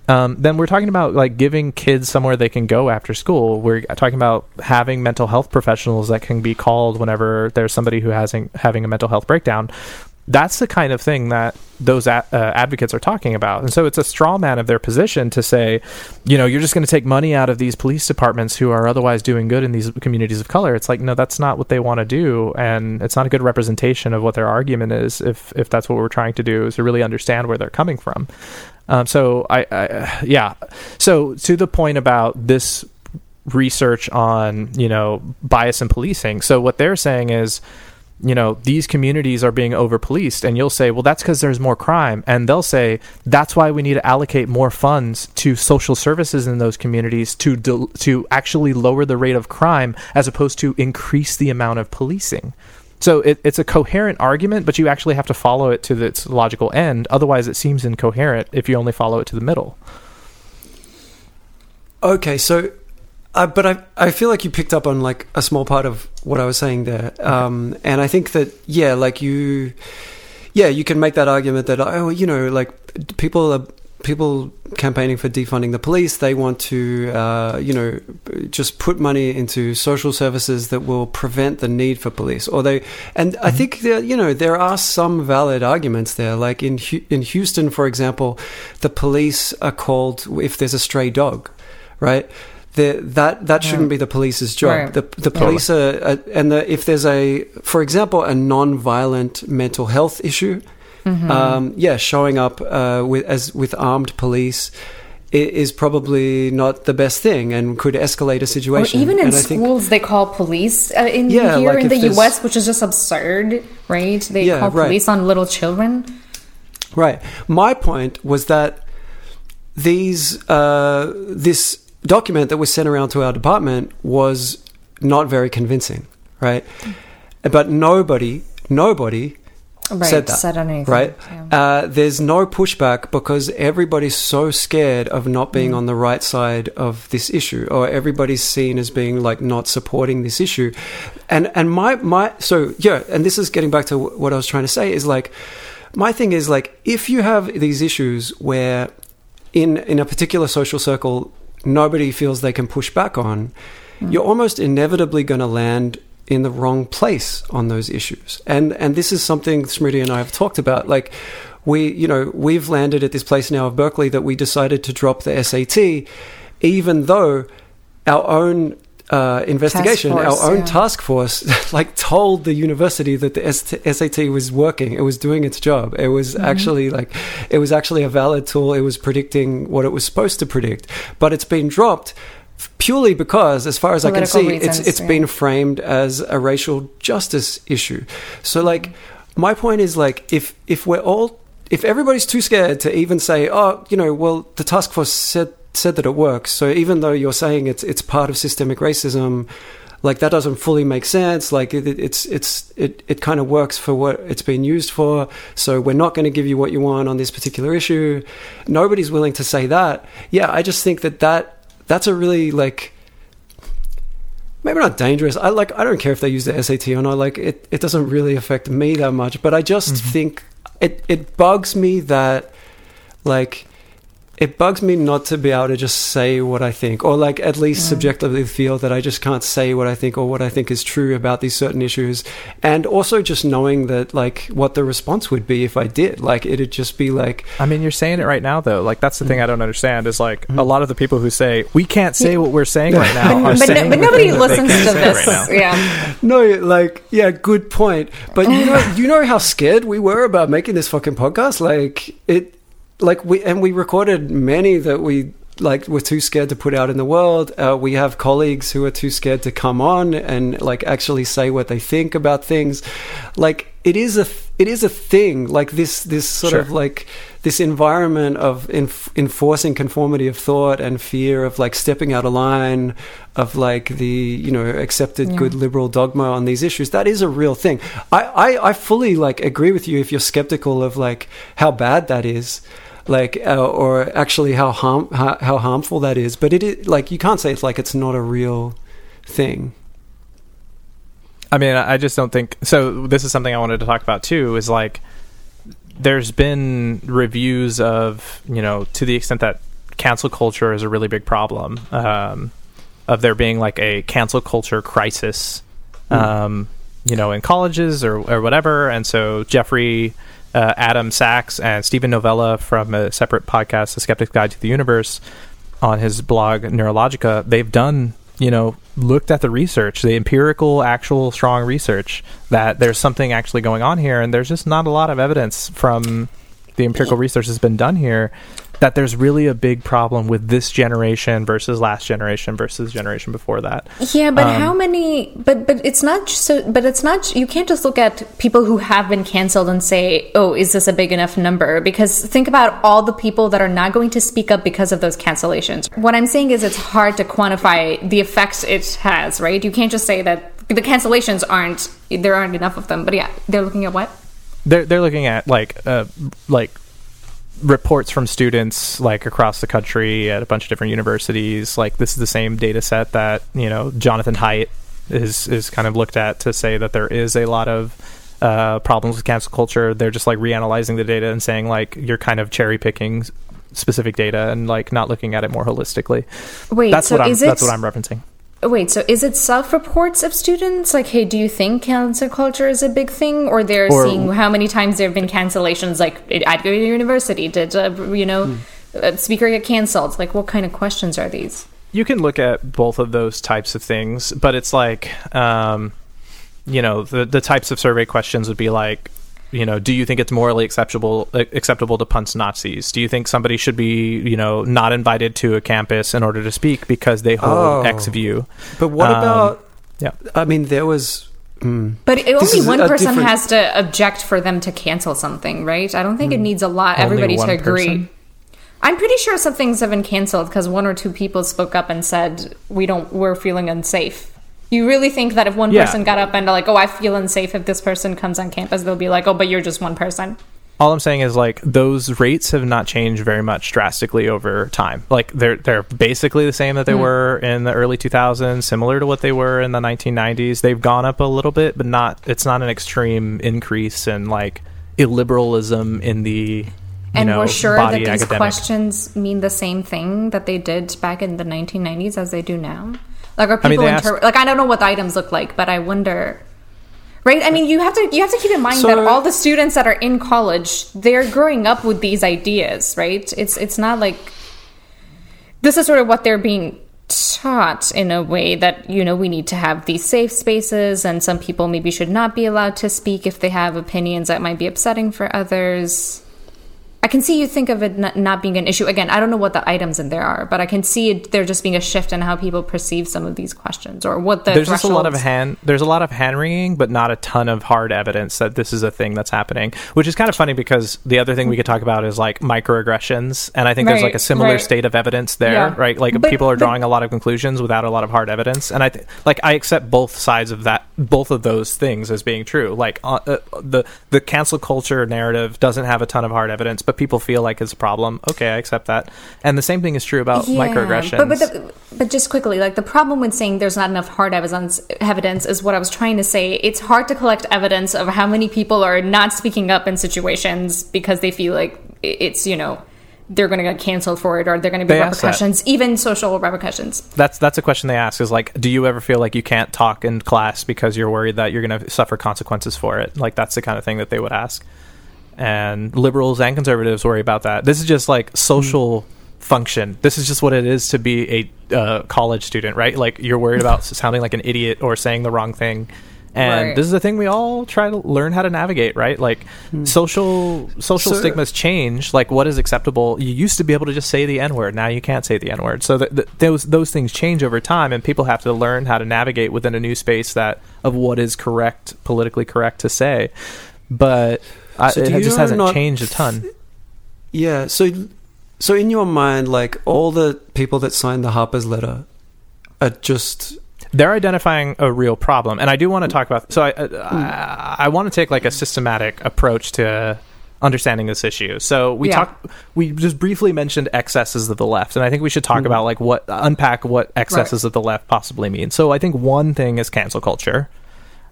um, then we're talking about like giving kids somewhere they can go after school. We're talking about having mental health professionals that can be called whenever there's somebody who hasn't having a mental health breakdown that's the kind of thing that those a- uh, advocates are talking about. And so it's a straw man of their position to say, you know, you're just going to take money out of these police departments who are otherwise doing good in these communities of color. It's like, no, that's not what they want to do. And it's not a good representation of what their argument is if, if that's what we're trying to do is to really understand where they're coming from. Um, so I, I, yeah. So to the point about this research on, you know, bias in policing. So what they're saying is, you know these communities are being over policed and you'll say well that's because there's more crime. And they'll say that's why we need to allocate more funds to social services in those communities to to actually lower the rate of crime as opposed to increase the amount of policing. So it, it's a coherent argument but you actually have to follow it to its logical end. Otherwise it seems incoherent if you only follow it to the middle. Okay so uh, but I, I feel like you picked up on like a small part of what I was saying there, um, and I think that yeah, like you, yeah, you can make that argument that oh, you know, like people are people campaigning for defunding the police. They want to, uh, you know, just put money into social services that will prevent the need for police. Or they, and mm-hmm. I think that you know there are some valid arguments there. Like in in Houston, for example, the police are called if there's a stray dog, right? The, that that shouldn't be the police's job. Right. The the police are, are and the, if there's a, for example, a non-violent mental health issue, mm-hmm. um, yeah, showing up uh, with as with armed police is probably not the best thing and could escalate a situation. Or even in and schools, think, they call police uh, in yeah, here like in the U.S., which is just absurd, right? They yeah, call police right. on little children. Right. My point was that these uh, this document that was sent around to our department was not very convincing, right? But nobody, nobody right, said that. Said anything, right? Yeah. Uh, there's no pushback because everybody's so scared of not being mm. on the right side of this issue, or everybody's seen as being like not supporting this issue. And and my my so yeah, and this is getting back to what I was trying to say is like my thing is like if you have these issues where in in a particular social circle nobody feels they can push back on, mm. you're almost inevitably going to land in the wrong place on those issues. And and this is something Smriti and I have talked about. Like we, you know, we've landed at this place now of Berkeley that we decided to drop the SAT, even though our own uh, investigation, force, our own yeah. task force, like told the university that the SAT was working. It was doing its job. It was mm-hmm. actually like, it was actually a valid tool. It was predicting what it was supposed to predict, but it's been dropped purely because, as far as Political I can see, reasons, it's it's yeah. been framed as a racial justice issue. So, like, my point is like, if if we're all if everybody's too scared to even say, oh, you know, well, the task force said said that it works. So even though you're saying it's it's part of systemic racism, like that doesn't fully make sense. Like it, it's it's it it kind of works for what it's been used for. So we're not going to give you what you want on this particular issue. Nobody's willing to say that. Yeah, I just think that that that's a really like maybe not dangerous. I like I don't care if they use the SAT or not. Like it it doesn't really affect me that much. But I just mm-hmm. think it it bugs me that like it bugs me not to be able to just say what I think, or like at least mm. subjectively feel that I just can't say what I think or what I think is true about these certain issues. And also just knowing that like what the response would be if I did. Like it'd just be like I mean, you're saying it right now though. Like that's the thing I don't understand is like mm-hmm. a lot of the people who say we can't say what we're saying right now but, but, but nobody listens to this. Right yeah. No, like yeah, good point. But you know, you know how scared we were about making this fucking podcast. Like it like we and we recorded many that we like were too scared to put out in the world. Uh, we have colleagues who are too scared to come on and like actually say what they think about things. Like it is a it is a thing. Like this this sort sure. of like this environment of inf- enforcing conformity of thought and fear of like stepping out of line of like the you know accepted yeah. good liberal dogma on these issues that is a real thing I, I i fully like agree with you if you're skeptical of like how bad that is like uh, or actually how harm how, how harmful that is but it is like you can't say it's like it's not a real thing i mean i just don't think so this is something i wanted to talk about too is like there's been reviews of you know to the extent that cancel culture is a really big problem. Um, of there being like a cancel culture crisis, um, you know, in colleges or, or whatever. And so Jeffrey, uh, Adam Sachs, and Steven Novella from a separate podcast, The Skeptic's Guide to the Universe, on his blog Neurologica, they've done, you know, looked at the research, the empirical, actual, strong research that there's something actually going on here, and there's just not a lot of evidence from the empirical research that's been done here that there's really a big problem with this generation versus last generation versus generation before that. Yeah, but Um, how many? But but it's not so. But it's not. You can't just look at people who have been canceled and say, "Oh, is this a big enough number?" Because think about all the people that are not going to speak up because of those cancellations. What I'm saying is, it's hard to quantify the effects it has. Right? You can't just say that the cancellations aren't. There aren't enough of them. But yeah, they're looking at what? they're they're looking at like uh, like reports from students like across the country at a bunch of different universities like this is the same data set that you know Jonathan Haidt is is kind of looked at to say that there is a lot of uh, problems with cancel culture they're just like reanalyzing the data and saying like you're kind of cherry picking specific data and like not looking at it more holistically Wait, that's so what I'm is it? that's what I'm referencing Wait, so is it self-reports of students? Like, hey, do you think cancel culture is a big thing, or they're Or- seeing how many times there have been cancellations? Like, at your university, did uh, you know Hmm. a speaker get canceled? Like, what kind of questions are these? you can look at both of those types of things, but it's like, um, you know, the the types of survey questions would be like, you know, do you think it's morally acceptable acceptable to punch Nazis? Do you think somebody should be, you know, not invited to a campus in order to speak because they hold Oh. X view? But what Um, about? yeah. I mean, there was. mm, But it, only one person different- has to object for them to cancel something, right? I don't think it needs a lot. Everybody to agree. person? I'm pretty sure some things have been canceled because one or two people spoke up and said we don't. We're feeling unsafe. You really think that if one Yeah. person got up and like, oh, I feel unsafe if this person comes on campus, they'll be like, oh, but you're just one person. All I'm saying is like those rates have not changed very much drastically over time. Like they're they're basically the same that they mm. were in the early 2000s, similar to what they were in the 1990s. They've gone up a little bit, but not it's not an extreme increase in like illiberalism in the you And know we're sure that these academic. questions mean the same thing that they did back in the 1990s as they do now. Like, are I mean, people inter- ask- like? I don't know what the items look like, but I wonder. Right? I mean, you have to you have to keep in mind So- that all the students that are in college, they're growing up with these ideas, right? It's it's not like this is sort of what they're being taught in a way that you know we need to have these safe spaces and some people maybe should not be allowed to speak if they have opinions that might be upsetting for others i can see you think of it not, being an issue again i don't know what the items in there are but i can see it, there just being a shift in how people perceive some of these questions or what the there's just a lot of hand there's a lot of hand wringing but not a ton of hard evidence that this is a thing that's happening which is kind of funny because the other thing we could talk about is like microaggressions and i think there's like a similar right. state of evidence there Yeah. right like But- people are but- drawing a lot of conclusions without a lot of hard evidence and i th- like i accept both sides of that both of those things as being true like uh, uh, the the cancel culture narrative doesn't have a ton of hard evidence but people feel like it's a problem okay i accept that. And the same thing is true about microaggressions. But but, the, but just quickly, like the problem with saying there's not enough hard evidence evidence is what I was trying to say. It's hard to collect evidence of how many people are not speaking up in situations because they feel like it's you know they're going to get canceled for it or they're going to be They repercussions, even social repercussions. that's that's a question they ask is like do you ever feel like you can't talk in class because you're worried that you're going to suffer consequences for it? Like that's the kind of thing that they would ask and liberals and conservatives worry about that. This is just like social function. This is just what it is to be a uh, college student right? Like you're worried about sounding like an idiot or saying the wrong thing. And Right. this is the thing we all try to learn how to navigate right? Like social social So- stigmas change. Like what is acceptable? You used to be able to just say the n word. Now you can't say the n word. So th- th- those those things change over time and people have to learn how to navigate within a new space that of what is correct politically correct to say. But I, So it just hasn't not changed a ton. Yeah. So, so in your mind, like all the people that signed the Harper's letter are just they're identifying a real problem and i do want to mm. talk about so i uh, mm. i, I want to take like a systematic approach to understanding this issue. So we Yeah. talked we just briefly mentioned excesses of the left and i think we should talk mm-hmm. about like what unpack what excesses of the left possibly mean. So i think one thing is cancel culture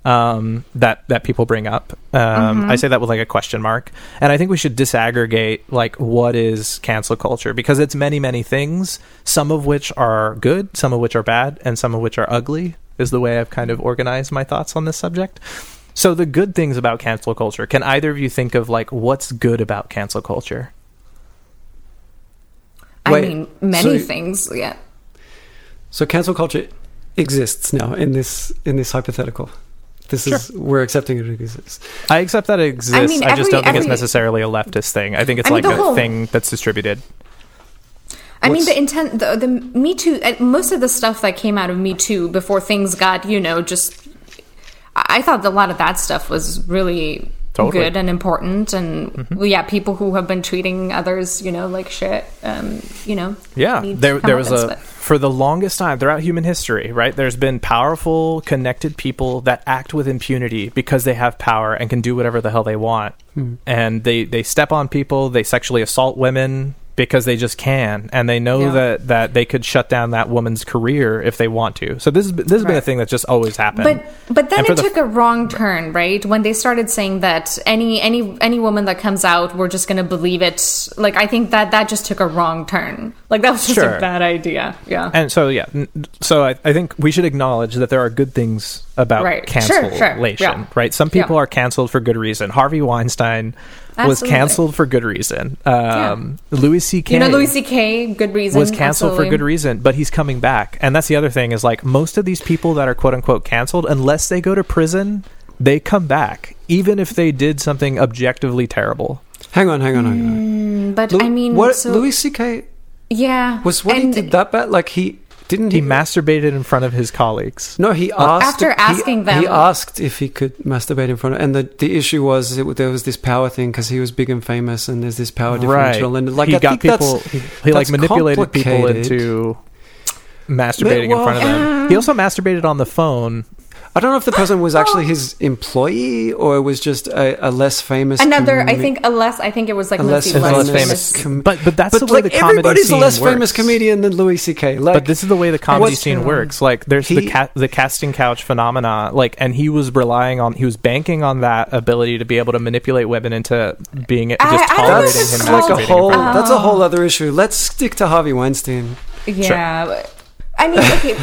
um, that that people bring up. Um, I say that with like a question mark, and I think we should disaggregate like what is cancel culture because it's many many things. Some of which are good, some of which are bad, and some of which are ugly. Is the way I've kind of organized my thoughts on this subject. So the good things about cancel culture. Can either of you think of like what's good about cancel culture? I Wait, mean, many so- things. Yeah. So cancel culture exists now in this in this hypothetical. This is we're accepting it exists. I accept that it exists. I, mean, just don't think it's necessarily a leftist thing. I think it's I like the a whole- thing that's distributed. I mean, the intent, the, the Me Too, uh, most of the stuff that came out of Me Too before things got, you know, just. I I thought a lot of that stuff was really Totally. good and important. And well, yeah, people who have been treating others, you know, like shit, um, you know. Yeah, there there was a it. for the longest time throughout human history, right? There's been powerful, connected people that act with impunity because they have power and can do whatever the hell they want, and they they step on people, they sexually assault women because they just can, and they know Yeah. that that they could shut down that woman's career if they want to. So this is this has been a thing that's just always happened. But but then it the- took a wrong turn, right? When they started saying that any any any woman that comes out, we're just going to believe it. Like I think that that just took a wrong turn. Like that was just Sure. a bad idea. Yeah. And so, yeah, so I, I think we should acknowledge that there are good things about Right. Sure, sure. cancellation, Yeah. right? Some people Yeah. are canceled for good reason. Harvey Weinstein was Absolutely. canceled for good reason. Um, Louis C.K. you know, Louis C.K. Good reason was canceled for good reason, but he's coming back. And that's the other thing is like most of these people that are quote unquote canceled, unless they go to prison, they come back, even if they did something objectively terrible. Hang on, hang on, hang on. Mm, But Lou- I mean, what so, Louis C.K. yeah, was what and he did that bad? Like he didn't He he, masturbated in front of his colleagues. No, he asked After he- asking them- He asked if he could masturbate in front of, and the the issue was it, there was this power thing because he was big and famous, and there's this power differential, and like he I got think people. that's He, he like manipulated people into masturbating Well, in front of him. He also masturbated on the phone. I don't know if the person was actually his employee or was just a, a less famous another. I think a less. I think it was like a mostly less, less, famous, famous. com- But but that's but the way like the comedy everybody's scene a less works. famous comedian than Louis C.K. Like, But this is the way the comedy scene true. works. Like there's the ca- the casting couch phenomena. Like and he was relying on he was banking on that ability to be able to manipulate women into being just I don't know if tolerating it's him that's like a whole in that's a oh. whole other issue. Let's stick to Harvey Weinstein. Yeah. but- I mean, okay,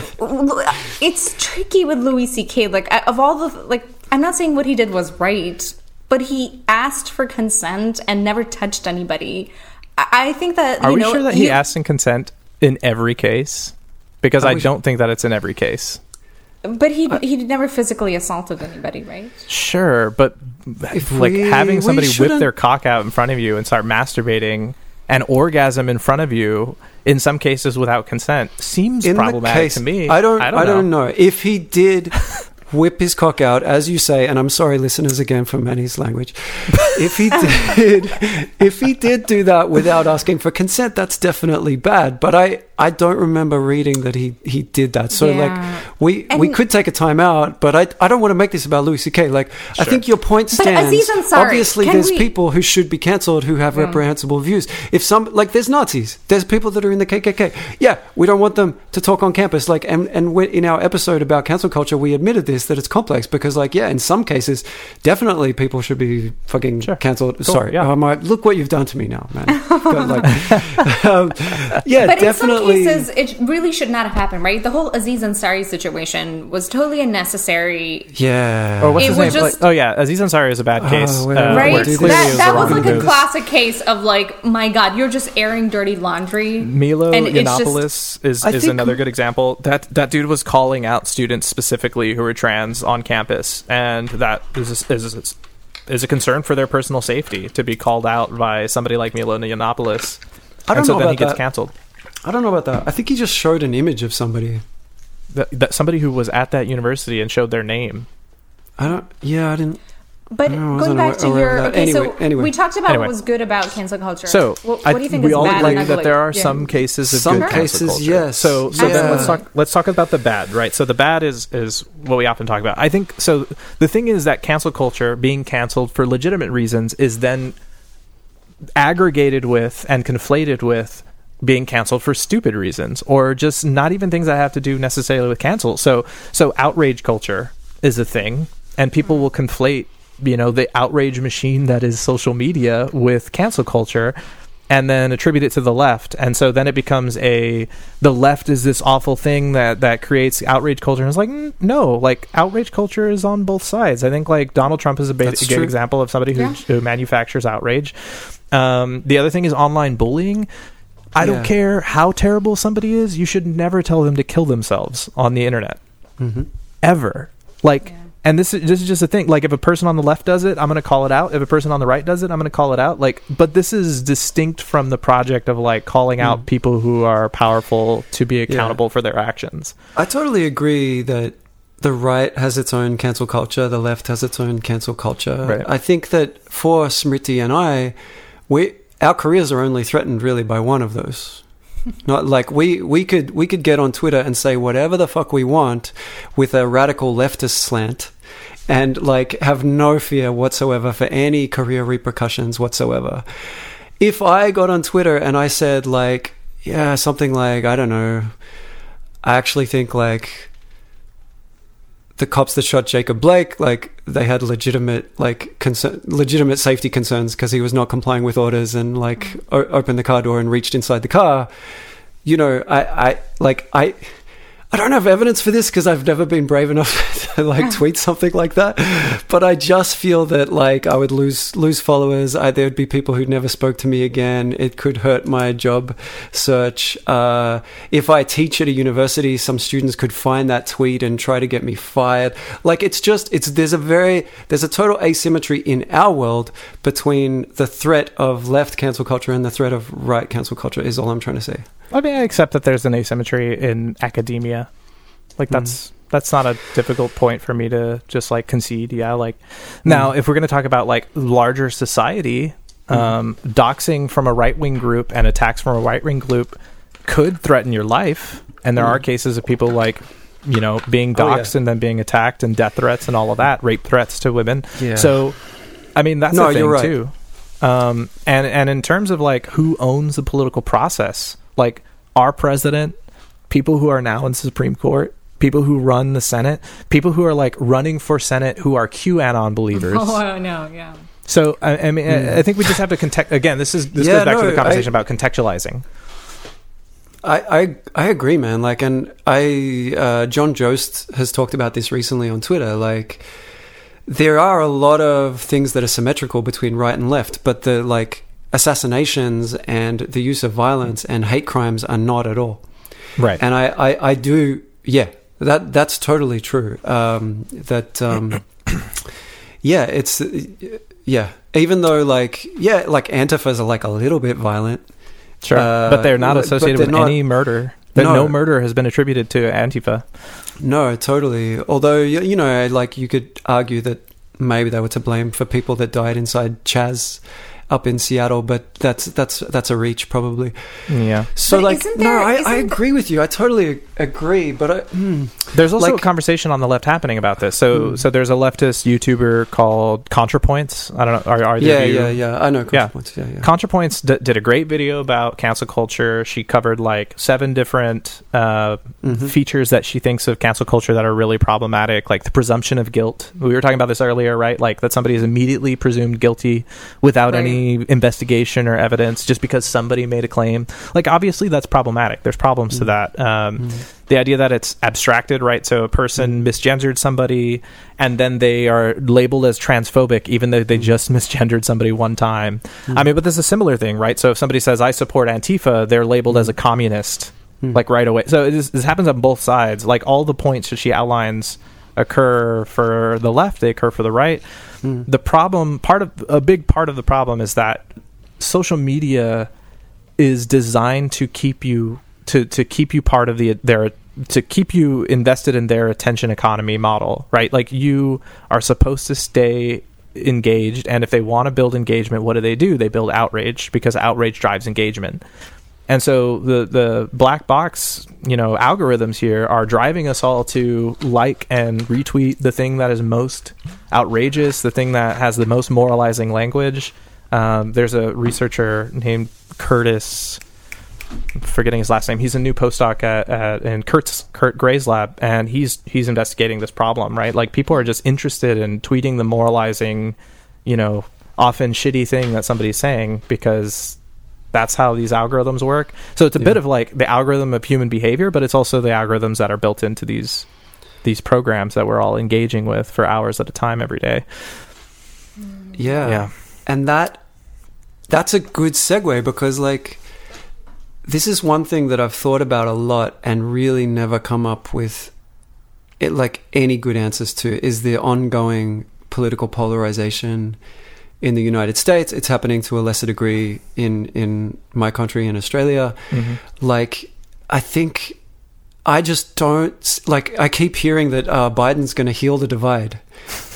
it's tricky with Louis C.K. Like, uh, of all the like, I'm not saying what he did was right, but he asked for consent and never touched anybody. I, I think that Are you we know, sure that he you- asked in consent in every case? Because I don't think that it's in every case. But he he never physically assaulted anybody, right? Sure, but If like we- having somebody whip their cock out in front of you and start masturbating and orgasm in front of you, in some cases without consent, seems in problematic case, to me. I don't. I I don't, don't, know. If he did whip his cock out, as you say, and I'm sorry, listeners, again for Manny's language. If he did, if he did do that without asking for consent, that's definitely bad. But I, I don't remember reading that he he did that. So Yeah. like we we could take a time out, but I I don't want to make this about Louis C.K. Like I think your point But stands. Obviously, can there's we- people who should be cancelled who have reprehensible views. If some like there's Nazis, there's people that are in the KKK. Yeah, we don't want them to talk on campus. Like and and in our episode about cancel culture, we admitted this that it's complex because like yeah, in some cases, definitely people should be fucking Sure. cancelled. Cool, Sorry, yeah. um, I, look what you've done to me now, man. but like, um, yeah, But definitely. in some cases, it really should not have happened, right? The whole Aziz Ansari situation was totally unnecessary. yeah. Or what's It his was name? just- Like- oh yeah, Aziz Ansari is a bad Oh, case. wait, uh, Right? where dude, clearly That, that was like a classic case of like, my God, you're just airing dirty laundry. Milo And it's just- Yiannopoulos is, is another good example. That that dude was calling out students specifically who were trans on campus, and that is is, is a concern for their personal safety to be called out by somebody like Milo Yiannopoulos. I don't and so know then about he gets that. canceled. I don't know about that. I think he just showed an image of somebody. That, that somebody who was at that university and showed their name. I don't. Yeah, I didn't. But going wasn't back to aware your okay, Anyway, so anyway. we talked about Anyway. what was good about cancel culture. So what, what do you think we is all bad agree and that there are Yeah. some cases of Some good cancel cases, culture. yes. So so then let's talk let's talk about the bad, right? So the bad is is what we often talk about. I think so. The thing is that cancel culture being canceled for legitimate reasons is then aggregated with and conflated with being canceled for stupid reasons or just not even things that have to do necessarily with cancel. So so outrage culture is a thing. and people mm. will conflate you know the outrage machine that is social media with cancel culture and then attribute it to the left. And so then it becomes a the left is this awful thing that that creates outrage culture. And it's like mm, no like outrage culture is on both sides. I think like donald trump is a, ba- That's a good example of somebody who, Yeah. who manufactures outrage. Um, the other thing is online bullying. I don't care how terrible somebody is you should never tell them to kill themselves on the internet. Hmm ever. Like, Yeah. And this is this is just a thing. Like, if a person on the left does it, I'm going to call it out. If a person on the right does it, I'm going to call it out. Like, but this is distinct from the project of like calling out Mm. people who are powerful to be accountable for their actions. I totally agree that the right has its own cancel culture, the left has its own cancel culture. Right. I think that for Smriti and I, we our careers are only threatened really by one of those. Not like we, we could we could get on Twitter and say whatever the fuck we want with a radical leftist slant and like have no fear whatsoever for any career repercussions whatsoever. If I got on Twitter and I said like yeah, something like I don't know, I actually think like the cops that shot Jacob Blake, like they had legitimate like concern, legitimate safety concerns because he was not complying with orders and like o- opened the car door and reached inside the car. You know, I, I like I. I don't have evidence for this because I've never been brave enough to like tweet something like that. But I just feel that like I would lose lose followers. I, there'd be people who'd never spoke to me again. It could hurt my job search. Uh, if I teach at a university, some students could find that tweet and try to get me fired. Like it's just it's there's a very there's a total asymmetry in our world between the threat of left cancel culture and the threat of right cancel culture. Is all I'm trying to say. I mean, I accept that there's an asymmetry in academia. Like that's that's not a difficult point for me to just like concede. Yeah, like now if we're going to talk about like larger society, um, doxing from a right wing group and attacks from a right wing group could threaten your life. And there Mm. are cases of people like you know being Oh, yeah. doxed and then being attacked and death threats and all of that, rape threats to women. Yeah. So, I mean, that's No, a thing you're right. too. Um, and and in terms of like who owns the political process, like our president, people who are now in Supreme Court, people who run the Senate, people who are like running for Senate who are QAnon believers. Oh, I know, yeah. So I, I mean, I- I think we just have to context. Again, this is this Hmm. Yeah, goes back to the conversation I- about contextualizing. I, I I agree, man. Like, and I uh, John Jost has talked about this recently on Twitter. Like, there are a lot of things that are symmetrical between right and left, but the like assassinations and the use of violence and hate crimes are not at all. Right. And I I, I do yeah that that's totally true. Um, that um, yeah, it's yeah. Even though like yeah, like Antifas are like a little bit violent. Sure, Uh, but they're not associated they're with not- any murder. That No. no. murder has been attributed to Antifa. No, totally. Although you you know, like you could argue that maybe they were to blame for people that died inside CHAZ up in Seattle, but that's that's that's a reach probably. Yeah. So But like, isn't no, there- I, I isn't agree with you. I totally agree, but I, hmm. There's also Like- a conversation on the left happening about this. So, Hmm. so there's a leftist YouTuber called ContraPoints. I don't know. Are, are there yeah, you- yeah, yeah. I know. Yeah. ContraPoints, Yeah, yeah. ContraPoints d- did a great video about cancel culture. She covered like seven different uh, Mhm. features that she thinks of cancel culture that are really problematic, like the presumption of guilt. We were talking about this earlier, right? Like that somebody is immediately presumed guilty without Right. any investigation or evidence just because somebody made a claim. Like obviously that's problematic. There's problems to mm. that. Um, mm. The idea that it's abstracted, right? So a person mm. misgendered somebody and then they are labeled as transphobic even though they just misgendered somebody one time. I mean, but there's a similar thing, right? So if somebody says I support Antifa, they're labeled as a communist like right away. So is, this happens on both sides. Like all the points that she outlines occur for the left, they occur for the right. Mm. The problem, part of a big part of the problem is that social media is designed to keep you to to keep you part of the their to keep you invested in their attention economy model, right? Like you are supposed to stay engaged and if they want to build engagement, what do they do? They build outrage because outrage drives engagement. And so the the black box, you know, algorithms here are driving us all to like and retweet the thing that is most outrageous, the thing that has the most moralizing language. Um, there's a researcher named Curtis. forgetting his last name. He's a new postdoc at, at in Kurt's Kurt Gray's lab, and he's he's investigating this problem. Right, like people are just interested in tweeting the moralizing, you know, often shitty thing that somebody's saying because that's how these algorithms work. So it's a bit of like the algorithm of human behavior, but it's also the algorithms that are built into these these programs that we're all engaging with for hours at a time every day. Mm. Yeah. Yeah. And that that's a good segue because like this is one thing that I've thought about a lot and really never come up with it like any good answers to is the ongoing political polarization in the United States. It's happening to a lesser degree in in my country in Australia. Like I think I just don't like. I keep hearing that uh, Biden's going to heal the divide,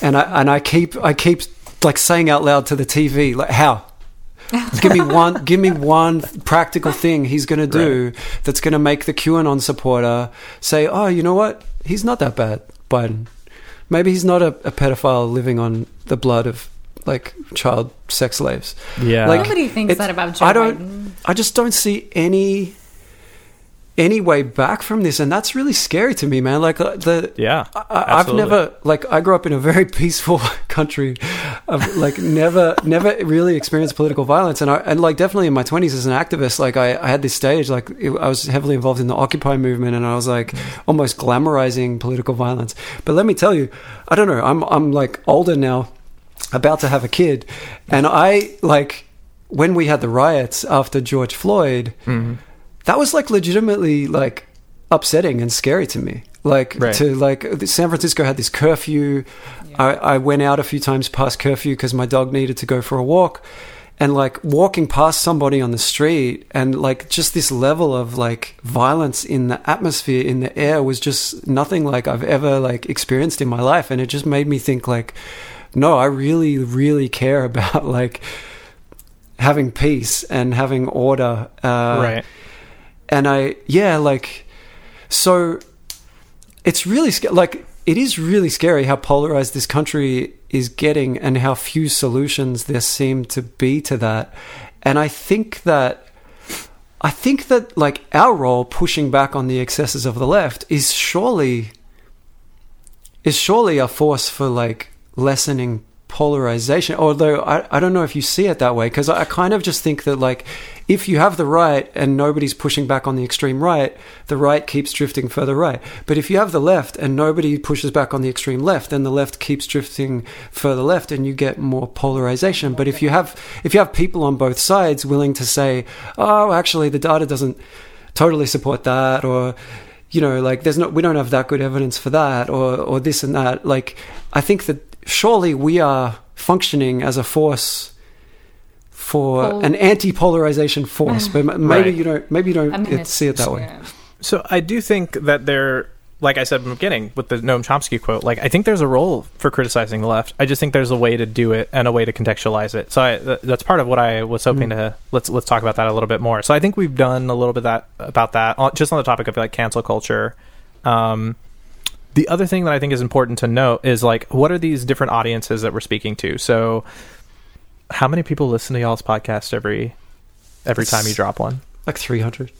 and I and I keep I keep like saying out loud to the TV like how. give me one. Give me one practical thing he's going to do that's going to make the QAnon supporter say, "Oh, you know what? He's not that bad, Biden. Maybe he's not a, a pedophile living on the blood of like child sex slaves." Yeah. Like, Nobody thinks it's- that about Joe I don't. Biden. I just don't see any any way back from this, and that's really scary to me, man. Like uh, the Yeah, I, I've never like I grew up in a very peaceful country. I've like never never really experienced political violence, and I and like definitely in my twenties as an activist, like I, I had this stage like it, I was heavily involved in the Occupy movement, and I was like almost glamorizing political violence. But let me tell you, I don't know. I'm I'm like older now, about to have a kid, and I like when we had the riots after George Floyd mm-hmm. that was like legitimately like upsetting and scary to me. Like Right. to like San Francisco had this curfew. I, I went out a few times past curfew because my dog needed to go for a walk, and like walking past somebody on the street and like just this level of like violence in the atmosphere in the air was just nothing like I've ever like experienced in my life, and it just made me think like, no, I really really care about like having peace and having order. Uh, right. and I yeah like so it's really sca- like it is really scary how polarized this country is getting and how few solutions there seem to be to that and I think that I think that like our role pushing back on the excesses of the left is surely is surely a force for like lessening polarization although I, I don't know if you see it that way because I, kind of just think that like if you have the right and nobody's pushing back on the extreme right the right keeps drifting further right. But if you have the left and nobody pushes back on the extreme left then the left keeps drifting further left and you get more polarization. But if you have if you have people on both sides willing to say oh actually the data doesn't totally support that or you know like there's not we don't have that good evidence for that or or this and that like i think that surely we are functioning as a force for Pol- an anti-polarization force but maybe Right. you don't maybe you don't I mean, it- see it that way yeah. So I do think that there, like I said in the beginning with the Noam Chomsky quote, like I think there's a role for criticizing the left. I just think there's a way to do it and a way to contextualize it. So I, th- that's part of what I was hoping to let's let's talk about that a little bit more. So I think we've done a little bit that about that just on the topic of like cancel culture. Um, the other thing that I think is important to note is like what are these different audiences that we're speaking to? So how many people listen to y'all's podcast every every time you drop one? like 300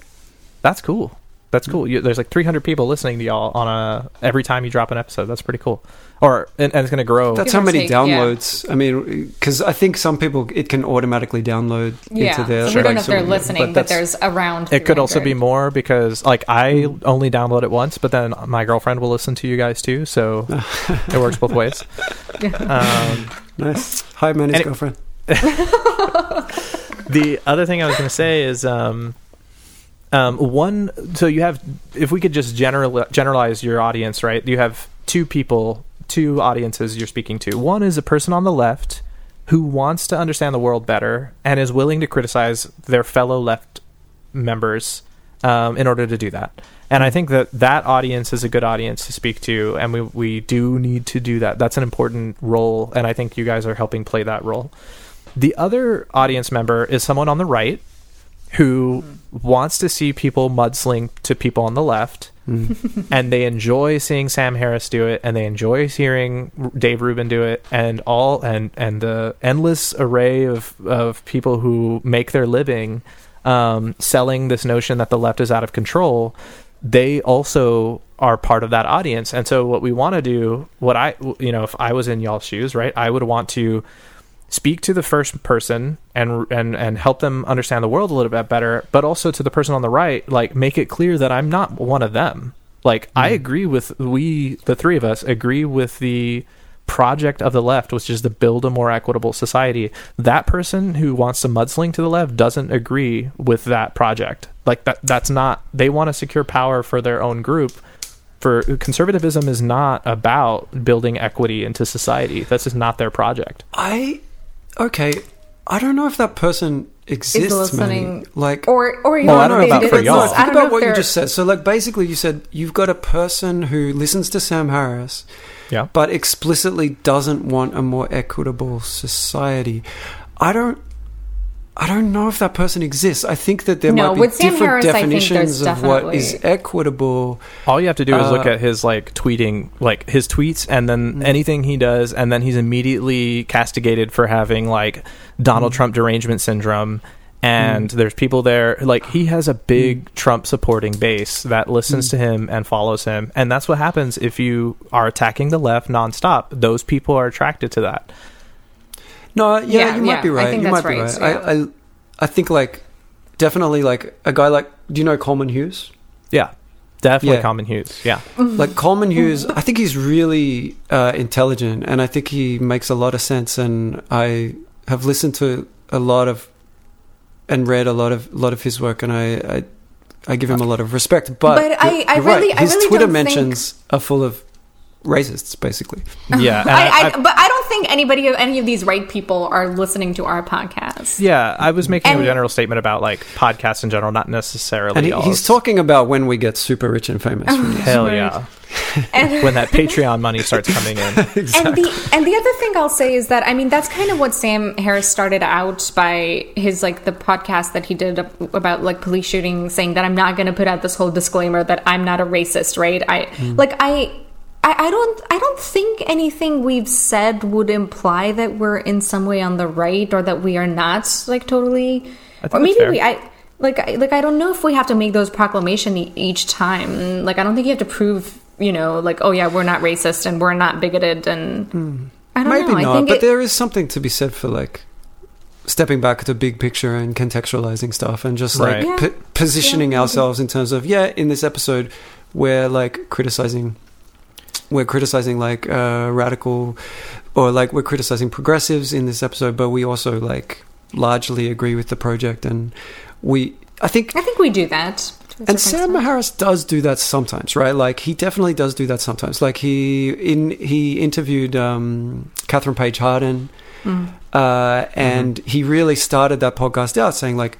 That's cool. That's cool. You, there's like 300 people listening to y'all on a every time you drop an episode. That's pretty cool. Or and, and it's going to grow. that's Give how many take, yeah. downloads i mean because i think some people it can automatically download Yeah, into their so we don't like, know if they're so- listening, but, that's- there's around. it could also be more because like I only download it once, but then my girlfriend will listen to you guys too. So it works both ways. Um, nice hi manny's And it- girlfriend the other thing I was going to say is um, um, one. So you have, if we could just general generalize your audience, right? You have two people, two audiences you're speaking to. One is a person on the left who wants to understand the world better and is willing to criticize their fellow left members um, in order to do that. And I think that that audience is a good audience to speak to, and we we do need to do that. That's an important role, and I think you guys are helping play that role. The other audience member is someone on the right who wants to see people mudsling to people on the left, and they enjoy seeing Sam Harris do it, and they enjoy hearing Dave Rubin do it, and all and and the endless array of of people who make their living um, selling this notion that the left is out of control, they also are part of that audience. And so, what we want to do, what I, you know, if I was in y'all's shoes, right, I would want to speak to the first person and and and help them understand the world a little bit better, but also to the person on the right, like make it clear that I'm not one of them. Like I hmm. agree with we, the three of us, agree with the project of the left, which is to build a more equitable society. That person who wants to mudsling to the left doesn't agree with that project. Like that that's not they want to secure power for their own group. For conservatism is not about building equity into society. That's just not their project. I okay. I don't know if that person exists. Is listening, Manny. like or or you Well, know, I don't know they about for y'all. I Think don't know about if what you just said. So, like, basically, you said you've got a person who listens to Sam Harris, Yeah. but explicitly doesn't want a more equitable society. I don't. I don't know if that person exists. I think that there No, might be Sam different Harris, definitions of what is equitable. All you have to do is look Uh, at his like tweeting, like his tweets, and then mm. anything he does, and then he's immediately castigated for having like Donald mm. Trump derangement syndrome. And mm. there's people there, like he has a big Trump supporting base that listens to him and follows him, and that's what happens if you are attacking the left nonstop. Those people are attracted to that. No, yeah, Yeah, you might yeah, be I right. think you that's might be right, right. I, I, I think like definitely like a guy like. Do you know Coleman Hughes? Yeah, definitely Yeah. Coleman Hughes. Yeah, like Coleman Hughes, I think he's really uh, intelligent, and I think he makes a lot of sense. And I have listened to a lot of and read a lot of lot of his work, and I I, I give him a lot of respect. But, But I- I you're right. really- I his really Twitter don't think- mentions are full of racists, basically. yeah. I, I, I- but I don't think anybody, of any of these right people, are listening to our podcast. yeah, I was making a general statement about like podcasts in general, not necessarily. And he, he's talking about when we get super rich and famous. from this. Hell Right. yeah. And, when that Patreon money starts coming in. and the and the other thing I'll say is that I mean that's kind of what Sam Harris started out by his like the podcast that he did about like police shooting saying that I'm not going to put out this whole disclaimer that I'm not a racist, right? I mm. like I. I, I don't I don't think anything we've said would imply that we're in some way on the right or that we are not like totally I think or maybe we I like I, like I don't know if we have to make those proclamation e- each time like I don't think you have to prove you know like oh yeah we're not racist and we're not bigoted and hmm. I don't Maybe know I not, think but it, there is something to be said for like stepping back to big picture and contextualizing stuff and just like Right. Yeah. p- positioning Yeah. ourselves in terms of yeah, in this episode we're like criticizing we're criticizing like uh radical or like we're criticizing progressives in this episode, but we also like largely agree with the project and we I think I think we do that and Sam. Harris does do that sometimes, right? Like he definitely does do that sometimes. Like he in he interviewed um, Kathryn Paige Harden, Mm. uh, and he really started that podcast out saying like,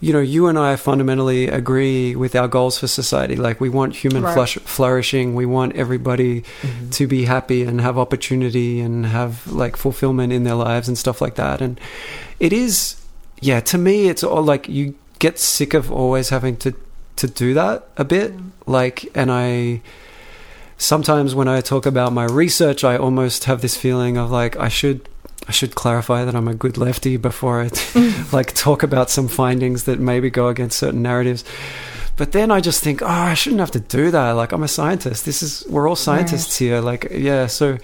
you know, you and I fundamentally agree with our goals for society. Like we want human Right. flush, flourishing. We want everybody Mm-hmm. to be happy and have opportunity and have like fulfillment in their lives and stuff like that. And it is, yeah, to me, it's all like you get sick of always having to to do that a bit. Like, and I sometimes when I talk about my research, I almost have this feeling of like I should. I should clarify that I'm a good lefty before I like talk about some findings that maybe go against certain narratives. But then I just think, oh, I shouldn't have to do that. Like I'm a scientist. This is we're all scientists here. Like yeah, so.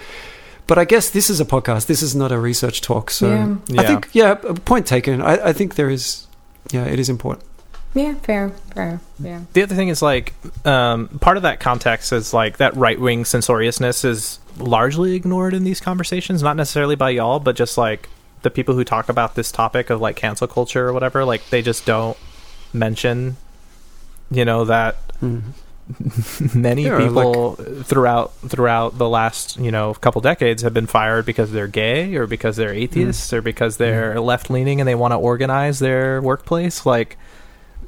But I guess this is a podcast. This is not a research talk. So Yeah. I Yeah. think yeah, point taken. I, I think there is, yeah, it is important. yeah fair fair yeah The other thing is like um, part of that context is like that right wing censoriousness is largely ignored in these conversations, not necessarily by y'all, but just like the people who talk about this topic of like cancel culture or whatever. Like they just don't mention, you know, that mm-hmm. many Yeah, people throughout throughout the last you know couple decades have been fired because they're gay or because they're mm. atheists or because they're mm. left leaning and they want to organize their workplace. Like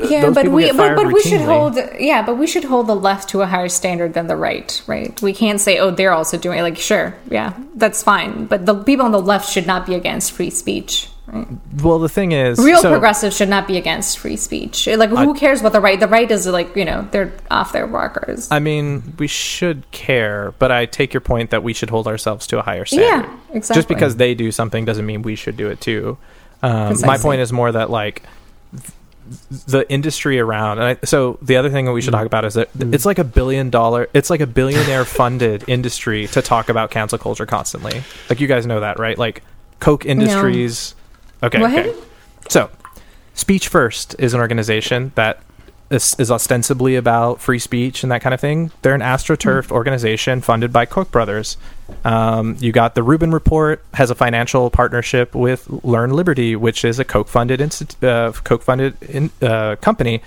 yeah but we but, but we should hold yeah but we should hold the left to a higher standard than the right right? We can't say oh they're also doing it like sure yeah that's fine but the people on the left should not be against free speech right? Well, the thing is, real so- progressives should not be against free speech. Like who cares what the right the right is like you know they're off their rockers. I mean, we should care, but I take your point that we should hold ourselves to a higher standard. yeah exactly. Just because they do something doesn't mean we should do it too. Um, my point is more that like the industry around. And I, so the other thing that we should talk about is that Mm. it's like a billion dollar, it's like a billionaire funded industry to talk about cancel culture constantly. Like you guys know that, right? Like Koch Industries. Okay. Okay. So, Speech First is an organization that is, is ostensibly about free speech and that kind of thing. They're an astroturfed organization funded by Koch brothers. Um, you got the Rubin Report has a financial partnership with Learn Liberty, which is a Koch funded instit- uh, Koch funded in, uh, company.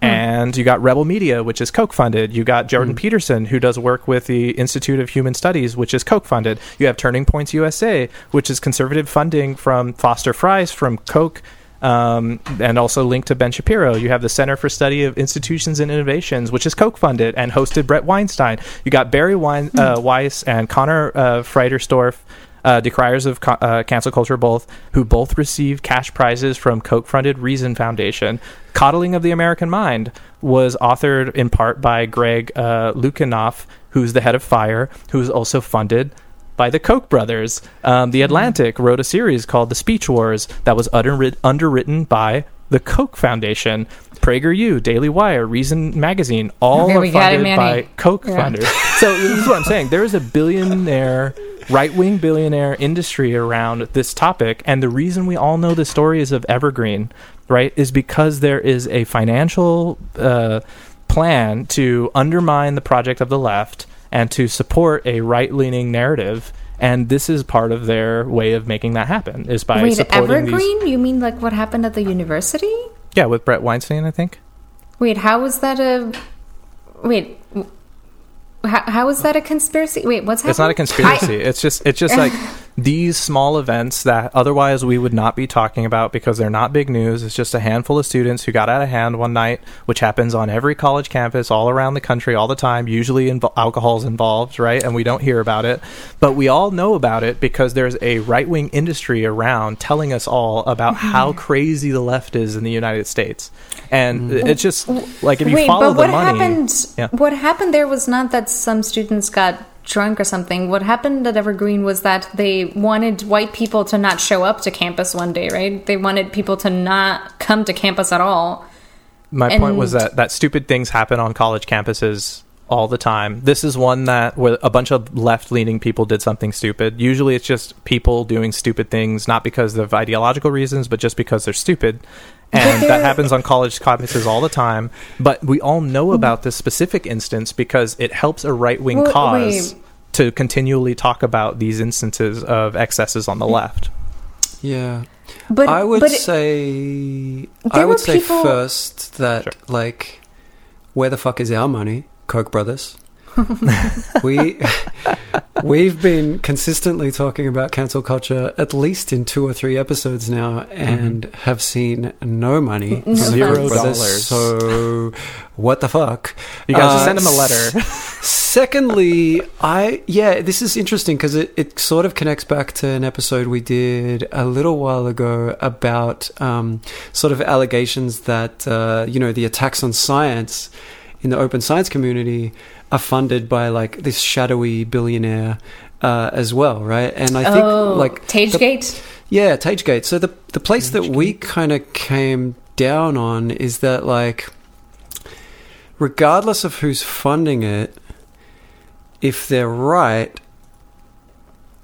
And you got Rebel Media, which is Koch funded. You got Jordan Peterson, who does work with the Institute of Humane Studies, which is Koch funded. You have Turning Points USA, which is conservative funding from Foster Friess from Koch um, and also linked to Ben Shapiro. You have the Center for Study of Institutions and Innovations, which is Koch funded and hosted Bret Weinstein. You got Bari Wein- uh, Weiss and Connor uh, Friedersdorf. Uh, decriers of co- uh, cancel culture, both who both received cash prizes from Koch-funded Reason Foundation. "Coddling of the American Mind" was authored in part by Greg uh, Lukianoff, who's the head of Fire, who's also funded by the Koch brothers. Um, the Atlantic wrote a series called The Speech Wars that was underwrit- underwritten by the Koch Foundation. PragerU, Daily Wire, Reason Magazine, all are got it, funded by Koch Yeah. funders. So this is what I'm saying. There is a billionaire, right-wing billionaire industry around this topic, and the reason we all know the stories of Evergreen, right, is because there is a financial uh, plan to undermine the project of the left and to support a right-leaning narrative. And this is part of their way of making that happen is by Wait, supporting these. Evergreen? You mean like what happened at the university? Yeah, with Bret Weinstein, I think. Wait, how was that a? Wait, how, how is that a conspiracy? Wait, what's happening? It's not a conspiracy. it's just it's just like these small events that otherwise we would not be talking about because they're not big news. It's just a handful of students who got out of hand one night, which happens on every college campus all around the country all the time. Usually, invo- alcohol's involved, right? And we don't hear about it, but we all know about it because there's a right wing industry around telling us all about Mm-hmm. how crazy the left is in the United States, and it's just like if you Wait, follow but what the money. happened? Yeah. What happened there was not that some students got drunk or something. What happened at Evergreen was that they wanted white people to not show up to campus one day, right? They wanted people to not come to campus at all. My point was that that stupid things happen on college campuses all the time. This is one that where a bunch of left-leaning people did something stupid. Usually it's just people doing stupid things not because of ideological reasons, but just because they're stupid. And that happens on college campuses all the time. But we all know mm-hmm. about this specific instance because it helps a right-wing Well, cause wait. to continually talk about these instances of excesses on the mm. left. Yeah. But I would but it- say I There would were say people- first that Sure. like where the fuck is our money, Koch brothers? we we've been consistently talking about cancel culture at least in two or three episodes now and have seen no money Zero dollars. So what the fuck? You guys Uh, just send them a letter. Secondly, I yeah, this is interesting because it, it sort of connects back to an episode we did a little while ago about um, sort of allegations that uh, you know the attacks on science in the open science community are funded by like this shadowy billionaire uh, as well, right? And I think oh, like Tagegate. yeah, Tagegate. So the the place that we kind of came down on is that like regardless of who's funding it, if they're right,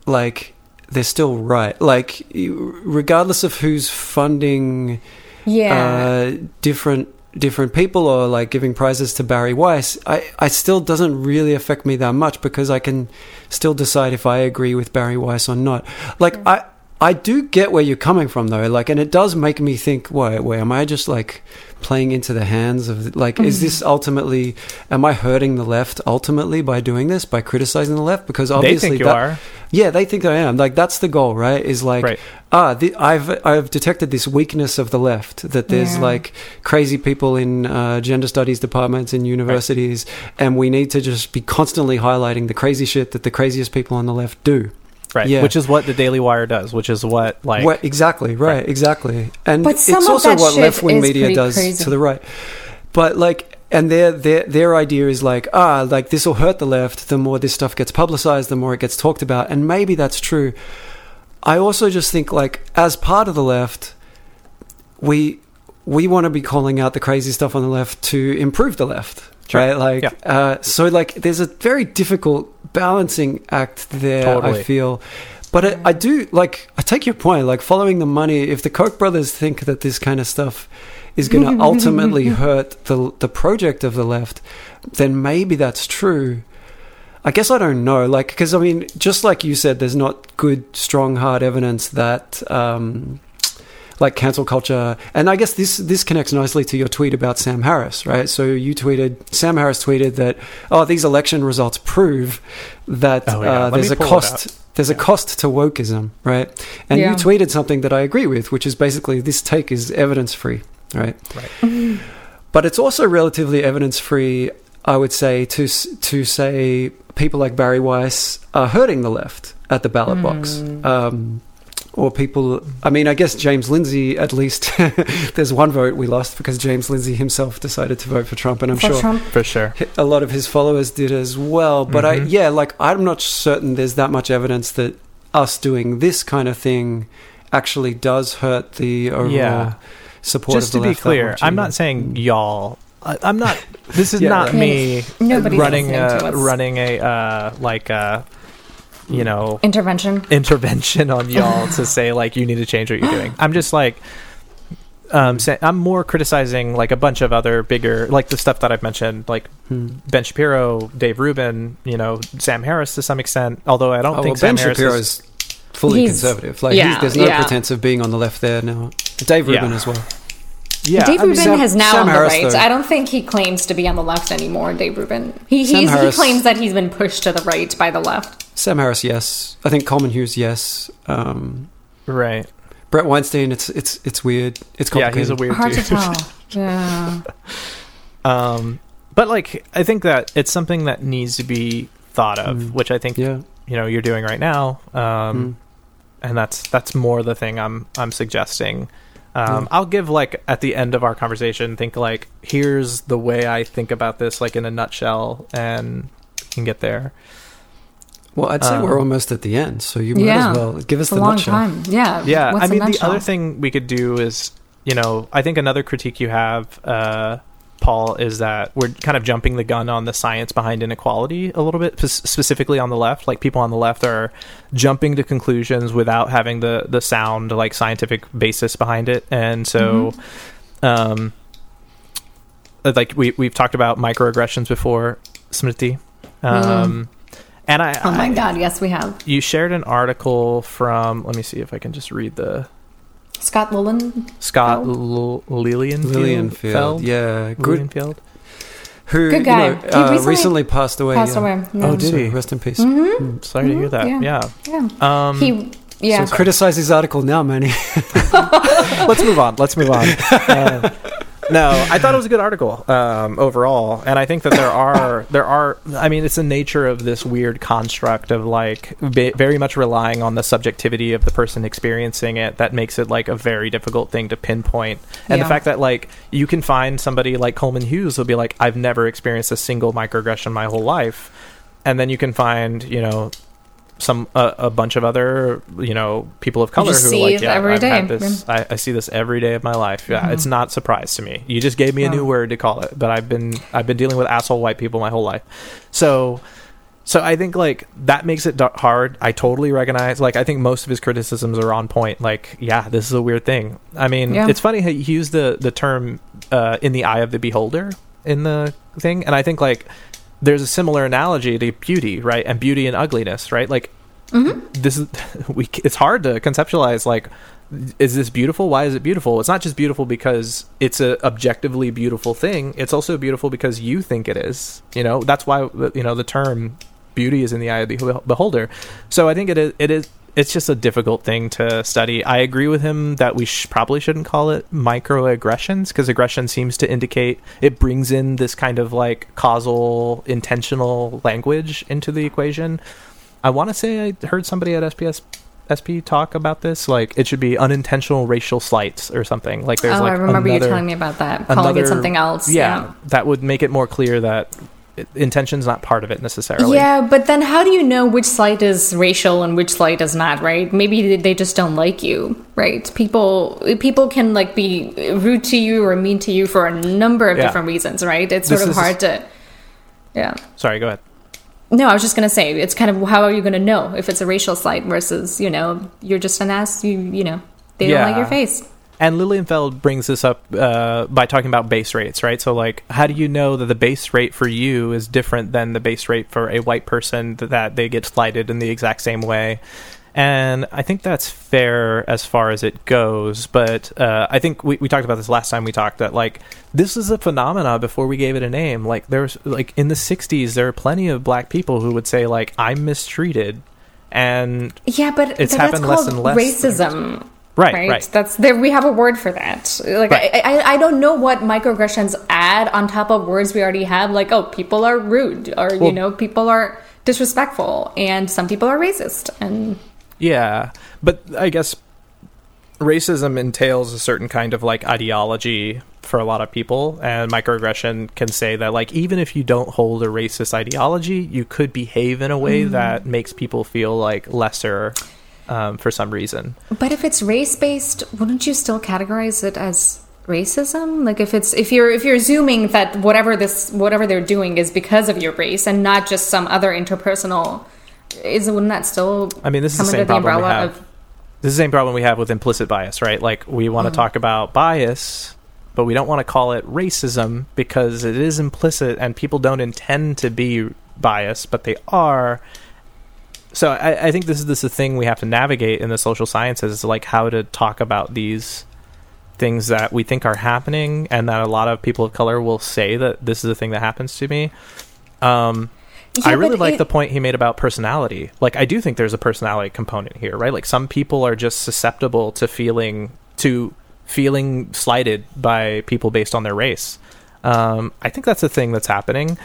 like they're still right. Like regardless of who's funding yeah. uh, different different people or like giving prizes to Bari Weiss, I, I still doesn't really affect me that much because I can still decide if I agree with Bari Weiss or not. Like mm. I I do get where you're coming from though, like and it does make me think, wait, wait, am I just like playing into the hands of like is this ultimately am I hurting the left ultimately by doing this, by criticizing the left? Because they obviously think you that- are. yeah, they think I am. Like that's the goal, right? Is like, Right. ah, the, I've I've detected this weakness of the left that there's Yeah. like crazy people in uh, gender studies departments in universities, and we need to just be constantly highlighting the crazy shit that the craziest people on the left do. Right. Yeah. Which is what the Daily Wire does, which is what like What- exactly, right, Right. exactly, and But some it's of also that what shit left wing is media does crazy. to the right. But like, and their their their idea is like, ah, like this will hurt the left. The more this stuff gets publicized, the more it gets talked about, and maybe that's true. I also just think like, as part of the left, we we want to be calling out the crazy stuff on the left to improve the left. Sure. Right, like Yeah. uh, so, like there's a very difficult balancing act there. Totally. I feel, but I, I do like. I take your point. Like following the money. If the Koch brothers think that this kind of stuff is going to ultimately hurt the the project of the left, then maybe that's true. I guess I don't know. Like, because I mean, just like you said, there's not good, strong, hard evidence that, um, like, cancel culture. And I guess this this connects nicely to your tweet about Sam Harris, right? So you tweeted, Sam Harris tweeted that, oh, these election results prove that Oh, yeah. uh, there's a cost. There's a cost to wokeism, right? And Yeah. you tweeted something that I agree with, which is basically this take is evidence free, right? Right. But it's also relatively evidence free, I would say, to to say people like Bari Weiss are hurting the left at the ballot box. Um, or people, I mean, I guess James Lindsay, at least, there's one vote we lost because James Lindsay himself decided to vote for Trump, and I'm For sure Trump. For sure. a lot of his followers did as well. But I, Mhm. yeah, like I'm not certain there's that much evidence that us doing this kind of thing actually does hurt the overall Yeah. support Just of the to be left that clear, much I'm not saying y'all. I, I'm not. This is Yeah, not right. me Nobody's running listening a, running a uh, like a you know Intervention. intervention on y'all to say like you need to change what you're doing. I'm just like um say, I'm more criticizing like a bunch of other bigger like the stuff that I've mentioned like Hmm. Ben Shapiro, Dave Rubin, you know, Sam Harris to some extent, although I don't Oh, think well, Ben Sam Harris Shapiro is, is fully He's- conservative. Like, yeah, he's, there's no yeah. pretense of being on the left there now. Dave Yeah. Rubin as well. Yeah, Dave I mean, Rubin Sam- has now Sam on the right. though. I don't think he claims to be on the left anymore. Dave Rubin. He he's, he claims that he's been pushed to the right by the left. Sam Harris, yes. I think Coleman Hughes, yes. Um, right. Bret Weinstein, it's it's it's weird. It's Yeah, he's a weird Hard dude. to tell. yeah. Um, but like, I think that it's something that needs to be thought of, Mm. which I think Yeah. you know you're doing right now. Um, Mm. and that's that's more the thing I'm I'm suggesting. Um, Yeah. I'll give like at the end of our conversation, think like here's the way I think about this, like in a nutshell, and can get there. Well, I'd say Um, we're almost at the end, so you might Yeah. as well give us It's a the long nutshell. time. Yeah. Yeah, What's I a mean the other thing we could do is, you know, I think another critique you have, uh, Paul, is that we're kind of jumping the gun on the science behind inequality a little bit, spe- specifically on the left. Like people on the left are jumping to conclusions without having the the sound like scientific basis behind it, and so, Mm-hmm. um, like we we've talked about microaggressions before, Smriti. Um, And I, Oh my I- God! Yes, we have you shared an article from. Let me see if I can just read the Scott Lillen. Scott Oh. L- Lilienfeld. Lilienfeld, yeah, good. Lilienfeld. Who Good guy. You know, He uh, recently recently, passed away. Passed yeah. away. Yeah. Oh, did So he? Rest in peace. Mm-hmm. Sorry to hear that. Yeah. Yeah. Yeah. Um, he. Yeah. So criticize his article now, Manny. let's move on. Let's move on. Uh, no, I thought it was a good article um, overall, and I think that there are there are. I mean, it's the nature of this weird construct of like ba- very much relying on the subjectivity of the person experiencing it that makes it like a very difficult thing to pinpoint. And the fact that like you can find somebody like Coleman Hughes will be like, I've never experienced a single microaggression my whole life, and then you can find you know some a, a bunch of other you know people of color who like yeah every had this I, I see this every day of my life. Yeah Mhm. it's not surprise to me. You just gave me a new word to call it but I've been I've been dealing with asshole white people my whole life. So so I think like that makes it hard. I totally recognize like I think most of his criticisms are on point. Like yeah this is a weird thing. I mean Yeah. it's funny how he used the the term uh, in the eye of the beholder in the thing. And I think like there's a similar analogy to beauty, right? And beauty and ugliness, right? Like mm-hmm. this is we it's hard to conceptualize like is this beautiful? Why is it beautiful? It's not just beautiful because it's a objectively beautiful thing. It's also beautiful because you think it is. You know, that's why you know the term beauty is in the eye of the beholder. So I think it is it is it's just a difficult thing to study. I agree with him that we sh- probably shouldn't call it microaggressions because aggression seems to indicate it brings in this kind of like causal, intentional language into the equation. I want to say I heard somebody at SPS SP talk about this. Like it should be unintentional racial slights or something. Like there's oh, like another. oh, like I remember you telling me about that. Calling it something else. Yeah, that would make it more clear that intention's not part of it necessarily. Yeah, but then how do you know which slight is racial and which slight is not, right? Maybe they just don't like you, right? People people can like be rude to you or mean to you for a number of Yeah. different reasons, right? It's This sort of is- hard to Yeah. Sorry, go ahead. No, I was just going to say it's kind of how are you going to know if it's a racial slight versus, you know, you're just an ass, you you know, they don't like your face. And Lilienfeld brings this up uh, by talking about base rates, right? So, like, how do you know that the base rate for you is different than the base rate for a white person that they get slighted in the exact same way? And I think that's fair as far as it goes. But uh, I think we, we talked about this last time we talked that, like, this is a phenomena before we gave it a name. Like, there's, like, in the 60s, there are plenty of black people who would say, like, I'm mistreated. And, Yeah, but, It's but happened less and less. racism. Right, right? right. That's there. We have a word for that. Like Right. I, I, I don't know what microaggressions add on top of words we already have. Like oh, people are rude, or Well- you know, people are disrespectful, and some people are racist. And Yeah, but I guess racism entails a certain kind of like ideology for a lot of people, and microaggression can say that like even if you don't hold a racist ideology, you could behave in a way mm. that makes people feel like lesser um, for some reason. but if it's race based, wouldn't you still categorize it as racism? Like if it's if you're if you're assuming that whatever this whatever they're doing is because of your race and not just some other interpersonal. Is wouldn't that still I mean, this is the same the problem we have. of This is the same problem we have with implicit bias, right? Like we want to talk about bias, but we don't want to call it racism because it is implicit and people don't intend to be biased, but they are. So I, I think this is this is the thing we have to navigate in the social sciences, is like how to talk about these things that we think are happening, and that a lot of people of color will say that this is a thing that happens to me. Um, I really like it- the point he made about personality. Like, I do think there's a personality component here, right? Like, some people are just susceptible to feeling to feeling slighted by people based on their race. Um, I think that's a thing that's happening.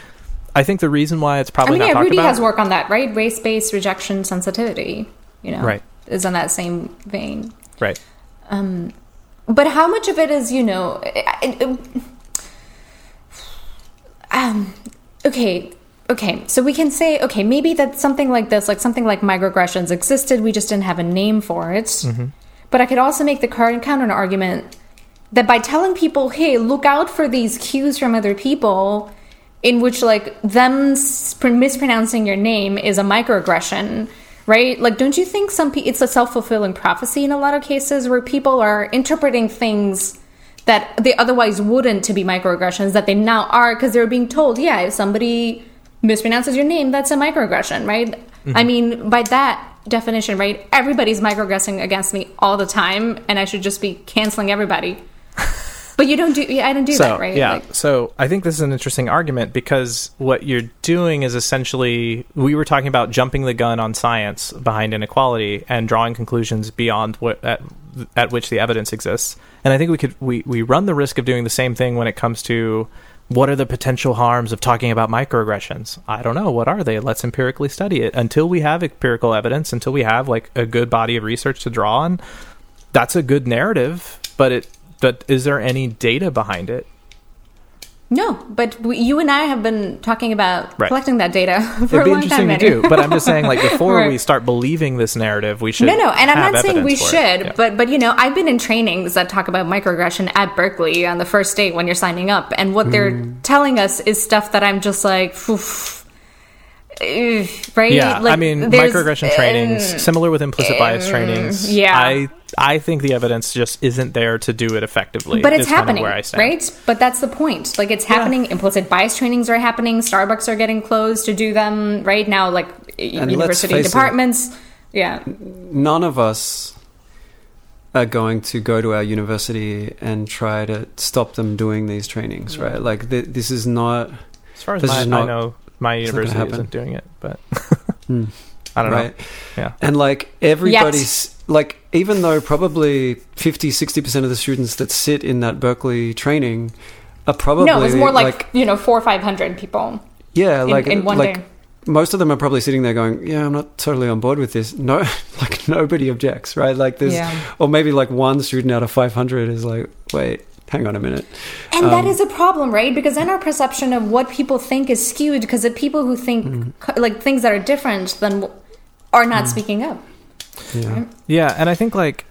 I think the reason why it's probably I mean, not yeah, Rudy about. has work on that, right? Race-based rejection sensitivity, you know, Right. is in that same vein. right. But how much of it is, you know, I- I- um, okay, okay. So we can say, okay, maybe that something like this, like something like microaggressions existed, we just didn't have a name for it. Mm-hmm. But I could also make the counter argument that by telling people, hey, look out for these cues from other people, in which like them mispronouncing your name is a microaggression, right? Like, don't you think some pe- it's a self fulfilling prophecy in a lot of cases where people are interpreting things that they otherwise wouldn't to be microaggressions that they now are because they're being told, yeah, if somebody mispronounces your name, that's a microaggression, right? Mm-hmm. I mean, by that definition, right, everybody's microaggressing against me all the time, and I should just be canceling everybody. But you don't do, yeah, I don't do so that, right? yeah. Like, so i think this is an interesting argument because what you're doing is essentially we were talking about jumping the gun on science behind inequality and drawing conclusions beyond what at, at which the evidence exists. And i think we could we, we run the risk of doing the same thing when it comes to what are the potential harms of talking about microaggressions? I don't know. What are they? Let's empirically study it. Until we have empirical evidence until we have like a good body of research to draw on that's a good narrative but it but is there any data behind it no, but we, you and I have been talking about Right. collecting that data for a while. It'd a be long interesting time. to do, but I'm just saying, like before we start believing this narrative, we should. No, no, and I'm not saying we should. Yeah. but but you know, I've been in trainings that talk about microaggression at Berkeley on the first date when you're signing up, and what they're Mm. telling us is stuff that I'm just like, "Oof." Ugh, right? yeah, Like, I mean, there's- microaggression trainings, um, similar with implicit bias trainings. yeah. I I think the evidence just isn't there to do it effectively. but it's is kind of happening, where I stand. right? But that's the point. Like it's happening. Implicit bias trainings are happening. Starbucks are getting closed to do them right now. Like let's university face it. departments. Yeah, none of us are going to go to our university and try to stop them doing these trainings, right? Like th- this is not As far as This my, is I not- know, my it's university happen. isn't doing it, but Hmm. I don't right. know. Yeah, And like everybody's like even though probably 50 60% of the students that sit in that Berkeley training are probably no, it's more like, you know four or five hundred people yeah, in, like in one like day. most of them are probably sitting there going, "Yeah, I'm not totally on board with this." No, like nobody objects, right? Like there's, Yeah. or maybe like one student out of 500 is like, "Wait, hang on a minute. And Um, that is a problem, right? Because then our perception of what people think is skewed because the people who think Mm. co- like things that are different than are not Mm. speaking up. Yeah. Yeah, and I think like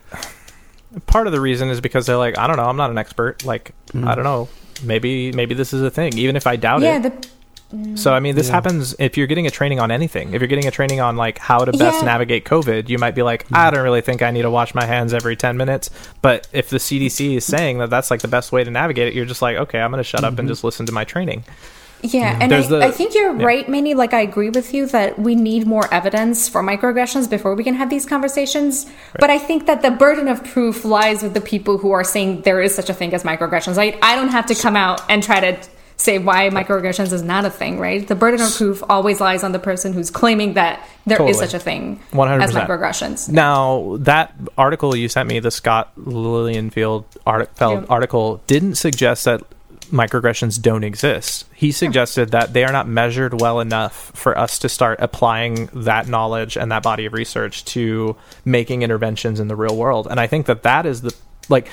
part of the reason is because they're like, I don't know, I'm not an expert. Like, Mm. I don't know, maybe maybe this is a thing, even if I doubt yeah, it. the, So I mean, this Yeah. happens if you're getting a training on anything. If you're getting a training on like how to best Yeah. navigate COVID, you might be like, Mm. I don't really think I need to wash my hands every 10 minutes. But if the CDC is saying that that's like the best way to navigate it, you're just like, okay, I'm going to shut up and just listen to my training. Yeah, and I, the- I think you're yeah. right, Minnie. Like, I agree with you that we need more evidence for microaggressions before we can have these conversations. But I think that the burden of proof lies with the people who are saying there is such a thing as microaggressions. I, I don't have to come out and try to say why microaggressions is not a thing, right? The burden of proof always lies on the person who's claiming that there is Totally. such a thing 100%. as microaggressions. Now, that article you sent me, the Scott Lilienfeld art- Yeah. article, didn't suggest that microaggressions don't exist. He suggested that they are not measured well enough for us to start applying that knowledge and that body of research to making interventions in the real world. And I think that that is the like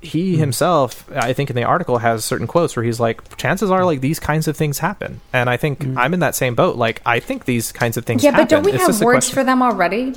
he Hmm. himself i think in the article has certain quotes where he's like chances are like these kinds of things happen and i think i'm in that same boat like i think these kinds of things. Yeah, happen. but don't we It's have words for them already?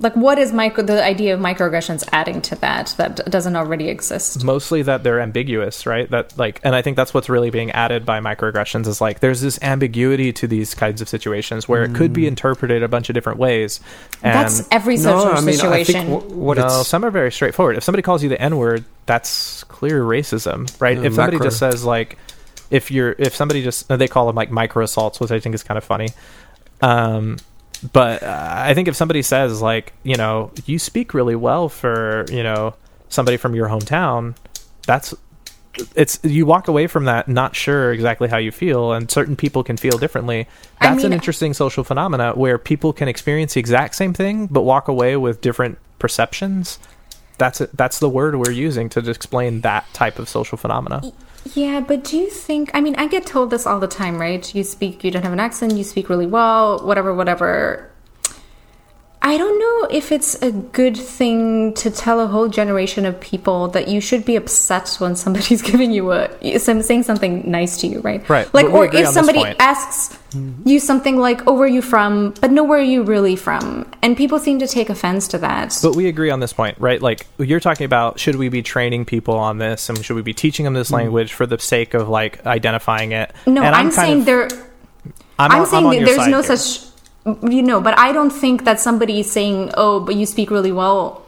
Like, what is micro the idea of microaggressions adding to that that doesn't already exist? mostly that they're ambiguous right that like and i think that's what's really being added by microaggressions is like there's this ambiguity to these kinds of situations where it could be interpreted a bunch of different ways and That's every social no, I mean, I situation. think w- what no, it's some are very straightforward. If somebody calls you the N word, that's clear racism, right? Yeah, if somebody macro. just says like, if you're, if somebody just, they call them like micro assaults, which I think is kind of funny. Um, but uh, I think if somebody says like, you know, you speak really well for, you know, somebody from your hometown, that's it's you walk away from that not sure exactly how you feel and certain people can feel differently. I that's an interesting social phenomena where people can experience the exact same thing but walk away with different perceptions. That's it that's the word we're using to explain that type of social phenomena yeah, but do you think? I mean, I get told this all the time, right? You speak, you don't have an accent, you speak really well, whatever, whatever. I don't know if it's a good thing to tell a whole generation of people that you should be upset when somebody's giving you a some- saying something nice to you, right? Right, Like, we or if somebody asks mm-hmm. you something like, "Oh, where are you from?" but no, where are you really from? And people seem to take offense to that. But we agree on this point, right? Like you're talking about should we be training people on this and should we be teaching them this mm-hmm. language for the sake of like identifying it? no, and I'm, kind saying of- there. I'm, I'm, on- saying your there's no here. such, you know, but I don't think that somebody saying, "Oh, but you speak really well,"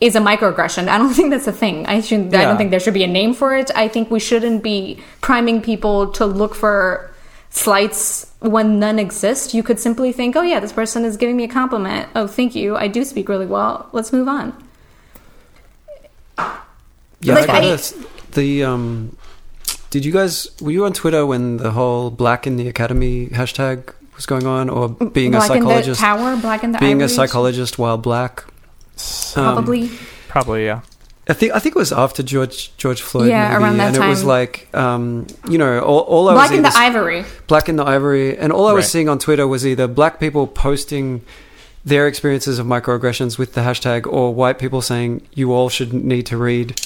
is a microaggression. I don't think that's a thing. I should. I don't think there should be a name for it. I think we shouldn't be priming people to look for slights when none exist. You could simply think, "Oh, yeah, this person is giving me a compliment. Oh, thank you. I do speak really well. Let's move on." Yeah, Like, I I-. The um, did you guys were you on Twitter when the whole "Black in the Academy" hashtag was going on, or being Black a in the psychologist? tower, black in the being a psychologist while black. Um, probably. Probably, yeah. I think I think it was after George George Floyd. Yeah, maybe, around that and it was like, um, you know, all, all I black was in the either- ivory. Black in the Ivory, and all I was Right. seeing on Twitter was either black people posting their experiences of microaggressions with the hashtag, or white people saying you all should need to read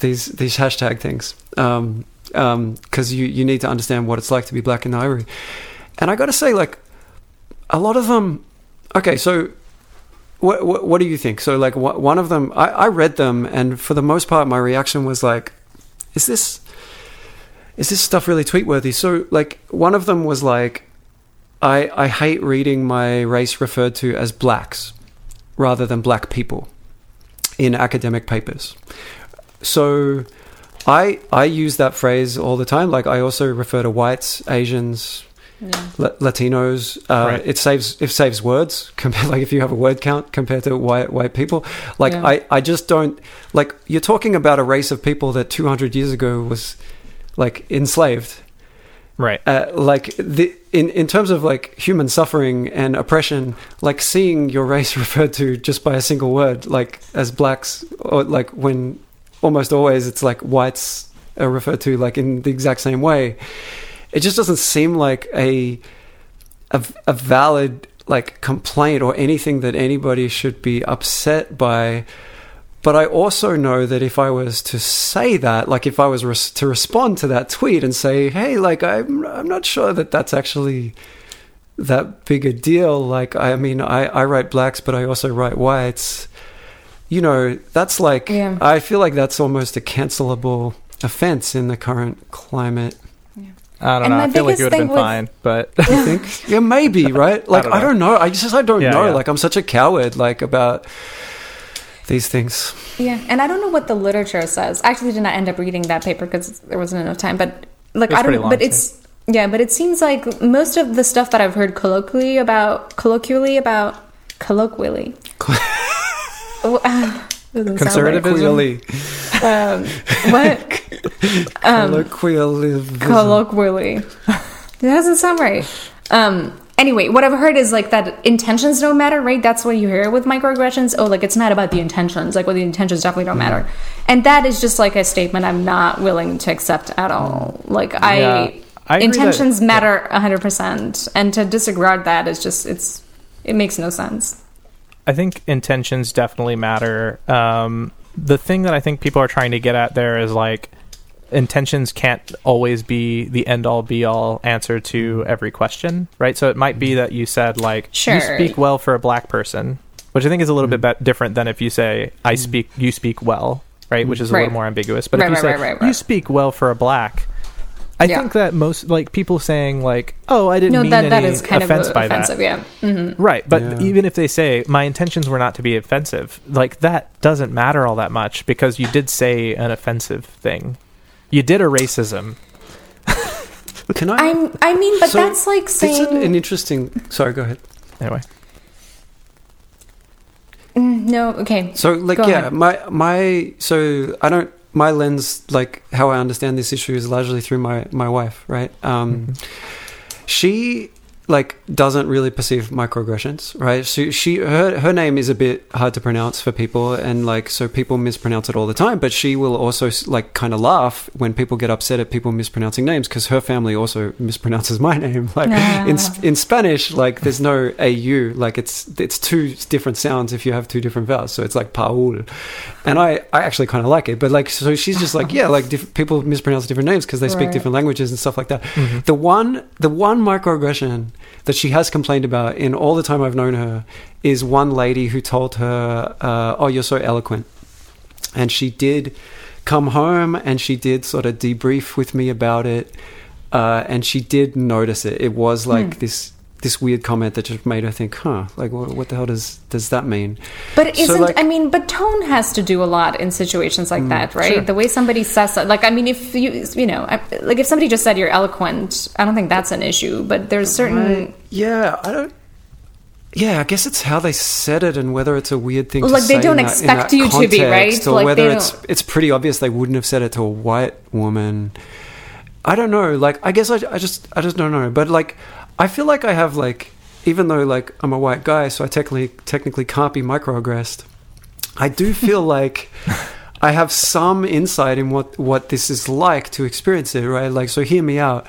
these these hashtag things because um, you you need to understand what it's like to be black in the ivory. And I got to say, like, a lot of them. Okay, so what what, what do you think? So, like, wh- one of them, I, I read them, and for the most part, my reaction was like, "Is this is this stuff really tweet worthy?" So, like, one of them was like, "I I hate reading my race referred to as blacks rather than black people in academic papers." So, I I use that phrase all the time. Like, I also refer to whites, Asians, La- Latinos. Uh, Right. It saves it saves words. Compared, like if you have a word count compared to white white people, like Yeah. I I just don't like. You're talking about a race of people that 200 years ago was like enslaved. Right. Uh, like the in in terms of like human suffering and oppression, like seeing your race referred to just by a single word, like as blacks, or like when almost always it's like whites are referred to like in the exact same way. It just doesn't seem like a a, a valid like complaint or anything that anybody should be upset by but I also know that if I was to say that, like if I was res- to respond to that tweet and say, "Hey, like I'm I'm not sure that that's actually that big a deal." Like I mean, I I write blacks, but I also write whites. You know, that's like Yeah. I feel like that's almost a cancelable offense in the current climate. I don't And know. my I feel like biggest it would have been with- fine, but I think, yeah, maybe, right? Like don't I don't know. I just I don't Yeah, know. yeah. Like I'm such a coward. Like about these things. Yeah, and I don't know what the literature says. I actually did not end up reading that paper because there wasn't enough time. But like, I don't. long, But it's yeah. But it seems like most of the stuff that I've heard colloquially about, colloquially about, colloquially. Oh, ah, right. Colloquially, Um, what? colloquially, colloquially. It doesn't sound right. Um, anyway, what I've heard is like that intentions don't matter, right? That's what you hear with microaggressions. Oh, like it's not about the intentions. Like, well, the intentions definitely don't matter. And that is just like a statement I'm not willing to accept at all. Like, Yeah. I. I intentions that- matter 100% and to disregard that is just it's it makes no sense I think intentions definitely matter. Um, the thing that I think people are trying to get at there is like intentions can't always be the end all be all answer to every question, right? So it might be that you said like Sure. you speak well for a black person, which I think is a little bit bet different than if you say I speak you speak well, right? Which is a Right. little more ambiguous. But Right, if you right, say right, right, you speak well for a black, I Yeah. think that most like people saying like, "Oh, I didn't no mean that that any is kind of offense by offensive that." yeah hmm Right, but Yeah. even if they say my intentions were not to be offensive, like that doesn't matter all that much because you did say an offensive thing. You did a racism. Can I? i'm i mean but So, that's like This is saying an interesting. Sorry, go ahead. Anyway, Mm, no okay So, like, Go yeah, ahead. my my. So I don't. My lens, like how I understand this issue, is largely through my my wife. Right. Um, she like doesn't really perceive microaggressions right? So she her her name is a bit hard to pronounce for people and like so people mispronounce it all the time but she will also like kind of laugh when people get upset at people mispronouncing names because her family also mispronounces my name. Like in Ah. in spanish like there's no au like it's it's two different sounds if you have two different vowels so it's like paul. And i i actually kind of like it but like so she's just like yeah like diff- people mispronounce different names because they speak different languages and stuff like that. The one the one microaggression that she has complained about in all the time I've known her is one lady who told her, uh, "Oh, you're so eloquent," and she did come home and she did sort of debrief with me about it, uh, and she did notice it. It was like this this weird comment that just made her think, "Huh, like what, what the hell does does that mean?" But isn't like- I mean, but tone has to do a lot in situations like mm, that, right? sure. The way somebody says that, like I mean, if you you know, like if somebody just said you're eloquent, I don't think that's an issue. But there's certain Yeah, I don't. Yeah, I guess it's how they said it and whether it's a weird thing. to Like, they don't that- expect you to be, right? or Like, whether it's it's pretty obvious they wouldn't have said it to a white woman. I don't know. Like, I guess I, I just I just don't know. But like, I feel like I have like, even though like I'm a white guy, so I technically technically can't be microaggressed. I do feel like I have some insight in what what this is like to experience it, right? Like, so hear me out.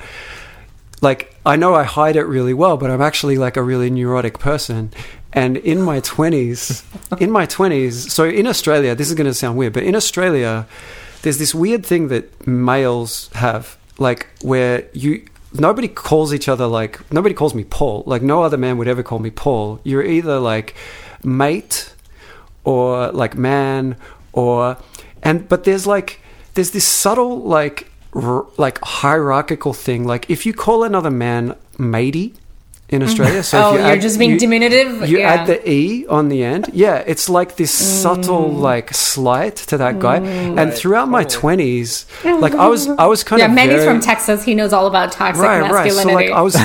Like, I know I hide it really well, but I'm actually like a really neurotic person. And in my 20s, in my 20s, so in Australia, this is going to sound weird, but in Australia, there's this weird thing that males have, like where you nobody calls each other like nobody calls me Paul. Like no other man would ever call me Paul. You're either like mate or like man or and but there's like there's this subtle like r- like hierarchical thing. Like if you call another man matey in Australia, so oh, you you're add- just being you- diminutive. you yeah. add the e on the end yeah it's like this Mm. subtle like slight to that guy. And throughout my 20s like i was i was kind yeah, of Manny's very, from Texas. He knows all about toxic right right. So like i was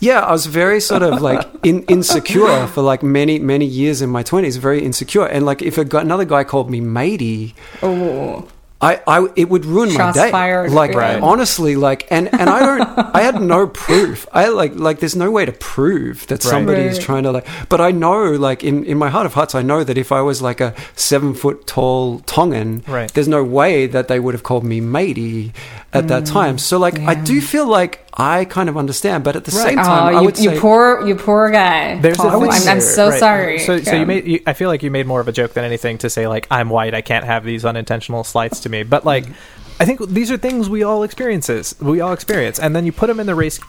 yeah i was very sort of like in, insecure for like many many years in my 20s very insecure. And like if a another guy called me matey oh, I, I it would ruin Shots my day. fired. Like Right. honestly, like and and I don't I had no proof. I like like there's no way to prove that Right. somebody is trying to like but I know like in, in my heart of hearts I know that if I was like a seven foot tall Tongan, Right. there's no way that they would have called me matey at that mm. time. So like I do feel like I kind of understand, but at the same time I Oh, you, would you say poor, you poor guy. There's Paul, I'm, I'm so right. sorry. So, so you made. You, I feel like you made more of a joke than anything to say like I'm white. I can't have these unintentional slights to me. But like, mm-hmm. I think these are things we all experiences. We all experience, and then you put them in the race.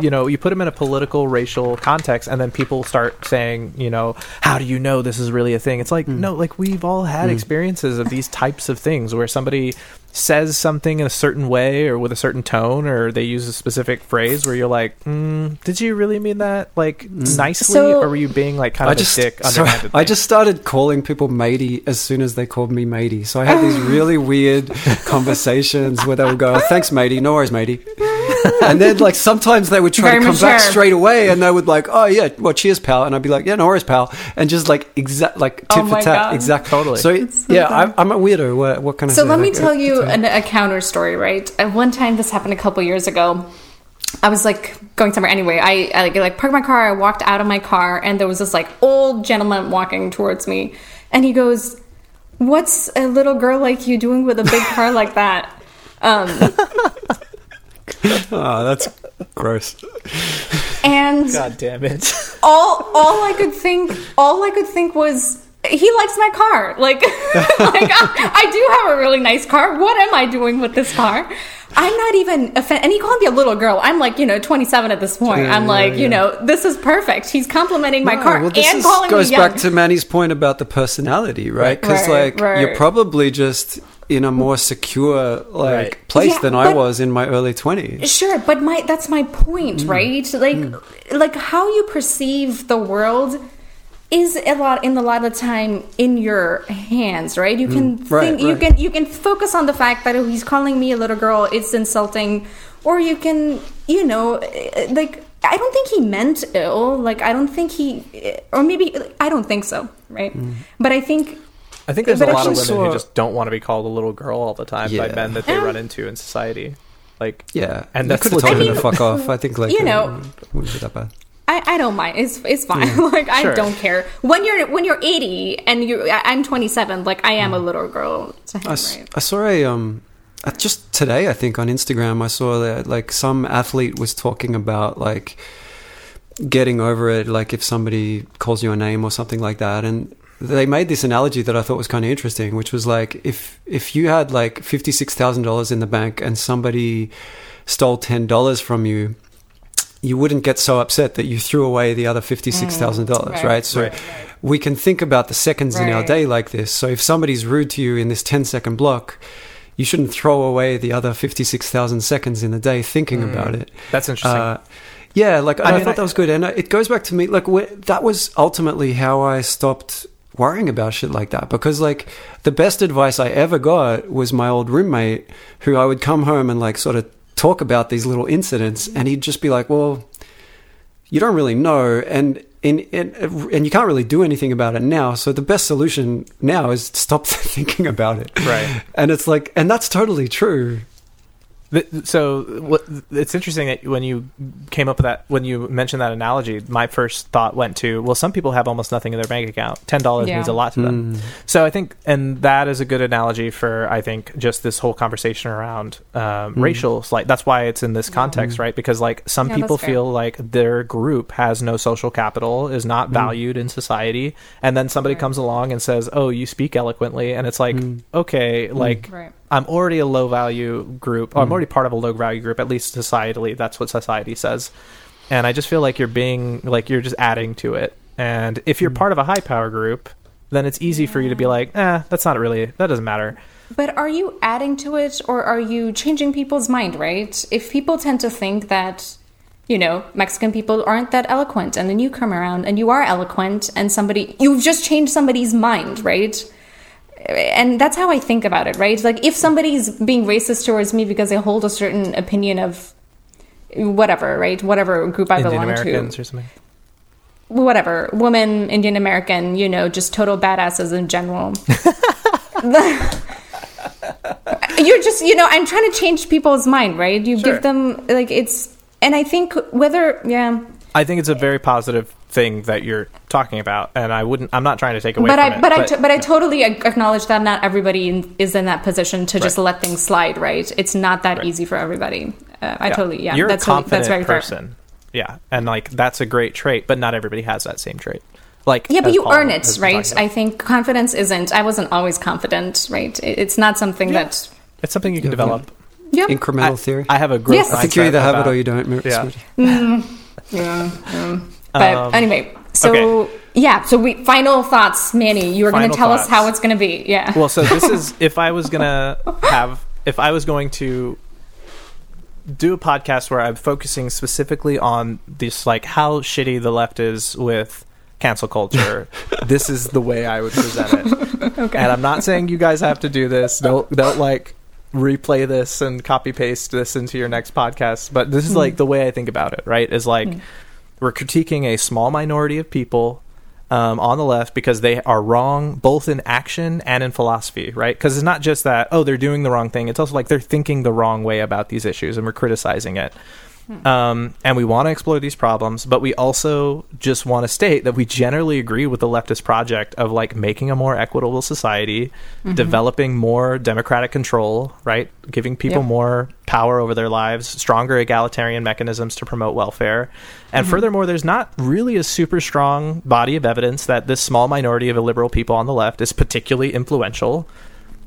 You know, you put them in a political, racial context, and then people start saying, you know, how do you know this is really a thing? It's like, mm. no, like we've all had mm. experiences of these types of things where somebody says something in a certain way or with a certain tone or they use a specific phrase where you're like, mm, did you really mean that like nicely So- or were you being like kind I of just a dick sorry. I just started calling people matey as soon as they called me matey. So I had these really weird conversations where they would go, oh, "Thanks, matey. No worries, matey." And then like sometimes they would try Very to come back straight away, and they would like, "Oh yeah, well cheers, pal," and I'd be like, "Yeah, no worries, pal," and just like exact like tit Oh for my tat, God. exactly. Totally. So, yeah. I'm, I'm a weirdo. What, what can I So say? let me tell uh, you an, a counter story, right? At one time, this happened a couple years ago. I was like going somewhere anyway. I, I like, like parked my car. I walked out of my car, and there was this like old gentleman walking towards me, and he goes, "What's a little girl like you doing with a big car like that?" Um, Oh, that's gross. and God damn it. all all I could think all I could think was he likes my car. Like like I, I do have a really nice car. What am I doing with this car? I'm not even offended. And he called me a little girl. I'm like, you know, 27 at this point. Yeah, I'm yeah, like, yeah. you know, this is perfect. He's complimenting my No, car well, this and is- calling goes me young. back to Manny's point about the personality, right? Because Right, like right. you're probably just in a more secure like Right. place Yeah, than I was in my early twenties. Sure, but my that's my point, Mm. right? Like like how you perceive the world is a lot in a lot of time in your hands, right? You can Mm. Right, think you can you can focus on the fact that oh, he's calling me a little girl, it's insulting, or you can, you know, eh, like I don't think he meant ill. Like I don't think he or maybe I don't think so, right? Mm. But I think I think there's a lot of actually women who just don't want to be called a little girl all the time by men that they Yeah. run into in society. Like, Yeah, And you that's could have told legit. him to fuck off. I think like You know- it wouldn't be that bad. I, I don't mind. It's it's fine. like I Sure. don't care. When you're when you're 80 and you I- I'm 27, like I am a little girl to him, I, right? I saw a um uh, just today I think on Instagram I saw that like some athlete was talking about like getting over it like if somebody calls you a name or something like that and they made this analogy that I thought was kind of interesting which was like if if you had like $56,000 in the bank and somebody stole $10 from you you wouldn't get so upset that you threw away the other $56,000 right. right so Right. we can think about the seconds in our day like this. So if somebody's rude to you in this 10 second block, you shouldn't throw away the other 56,000 seconds in the day thinking about it. that's interesting. Uh, yeah, like I, mean, thought that was good, and it goes back to me. Like that was ultimately how I stopped worrying about shit like that because like the best advice I ever got was my old roommate, who I would come home and like sort of talk about these little incidents, and he'd just be like, "Well, you don't really know," and in, in, and you can't really do anything about it now. So the best solution now is to stop thinking about it. Right. And it's like, and that's totally true. Th- so what, it's interesting that when you came up with that when you mentioned that analogy my first thought went to well some people have almost nothing in their bank account. $10 Yeah. means a lot to them. Hmm. So i think and that is a good analogy for i think just this whole conversation around um, hmm. racial slight that's why it's in this context right? Because like some Yeah, people feel like their group has no social capital is not hmm. valued in society and then somebody comes along and says oh you speak eloquently and it's like okay like Right. I'm already a low value group. Or I'm already part of a low value group, at least societally. That's what society says. And I just feel like you're being like you're just adding to it. And if you're part of a high power group, then it's easy for you to be like, eh, that's not really that doesn't matter. But are you adding to it or are you changing people's mind, right? If people tend to think that, you know, Mexican people aren't that eloquent and then you come around and you are eloquent and somebody, you've just changed somebody's mind, right? And that's how I think about it, right? Like if somebody's being racist towards me because they hold a certain opinion of whatever, right? Whatever group I Indian belong to. or something. Whatever. Woman, Indian American, you know, just total badasses in general. you're just you know i'm trying to change people's mind right you Sure. give them like it's and i think whether yeah I think it's a very positive thing that you're talking about, and I wouldn't. I'm not trying to take away but from i it. but i t- but i totally acknowledge that not everybody in, is in that position to just Right. let things slide right it's not that Right. easy for everybody uh, i Yeah. totally yeah You're that's a really, confident that's very fair person. Yeah, and like that's a great trait, but not everybody has that same trait. Like yeah, but you Paul earn it, right? I think confidence isn't. I wasn't always confident, right? It's not something that. it's something you can Yeah, develop. Yeah. Incremental I, theory. I have a growth. Yes. I think you mindset either have it or you don't. Mir- Yeah. Sweetie. Yeah. um, but Um, anyway, so okay. yeah. So we final thoughts, Manny. You were going to Final tell us how it's going to be. Yeah. Well, so this is if I was gonna have if I was going to do a podcast where I'm focusing specifically on this, like how shitty the left is with cancel culture. this is the way I would present it. okay. And I'm not saying you guys have to do this. Don't don't like replay this and copy paste this into your next podcast. But this is like the way I think about it. Right? Is like we're critiquing a small minority of people um, on the left because they are wrong both in action and in philosophy, right? Because it's not just that oh they're doing the wrong thing; it's also like they're thinking the wrong way about these issues, and we're criticizing it. Um, and we want to explore these problems, but we also just want to state that we generally agree with the leftist project of like making a more equitable society, developing more democratic control, right? Giving people Yep. more power over their lives, stronger egalitarian mechanisms to promote welfare. And furthermore, there's not really a super strong body of evidence that this small minority of illiberal people on the left is particularly influential.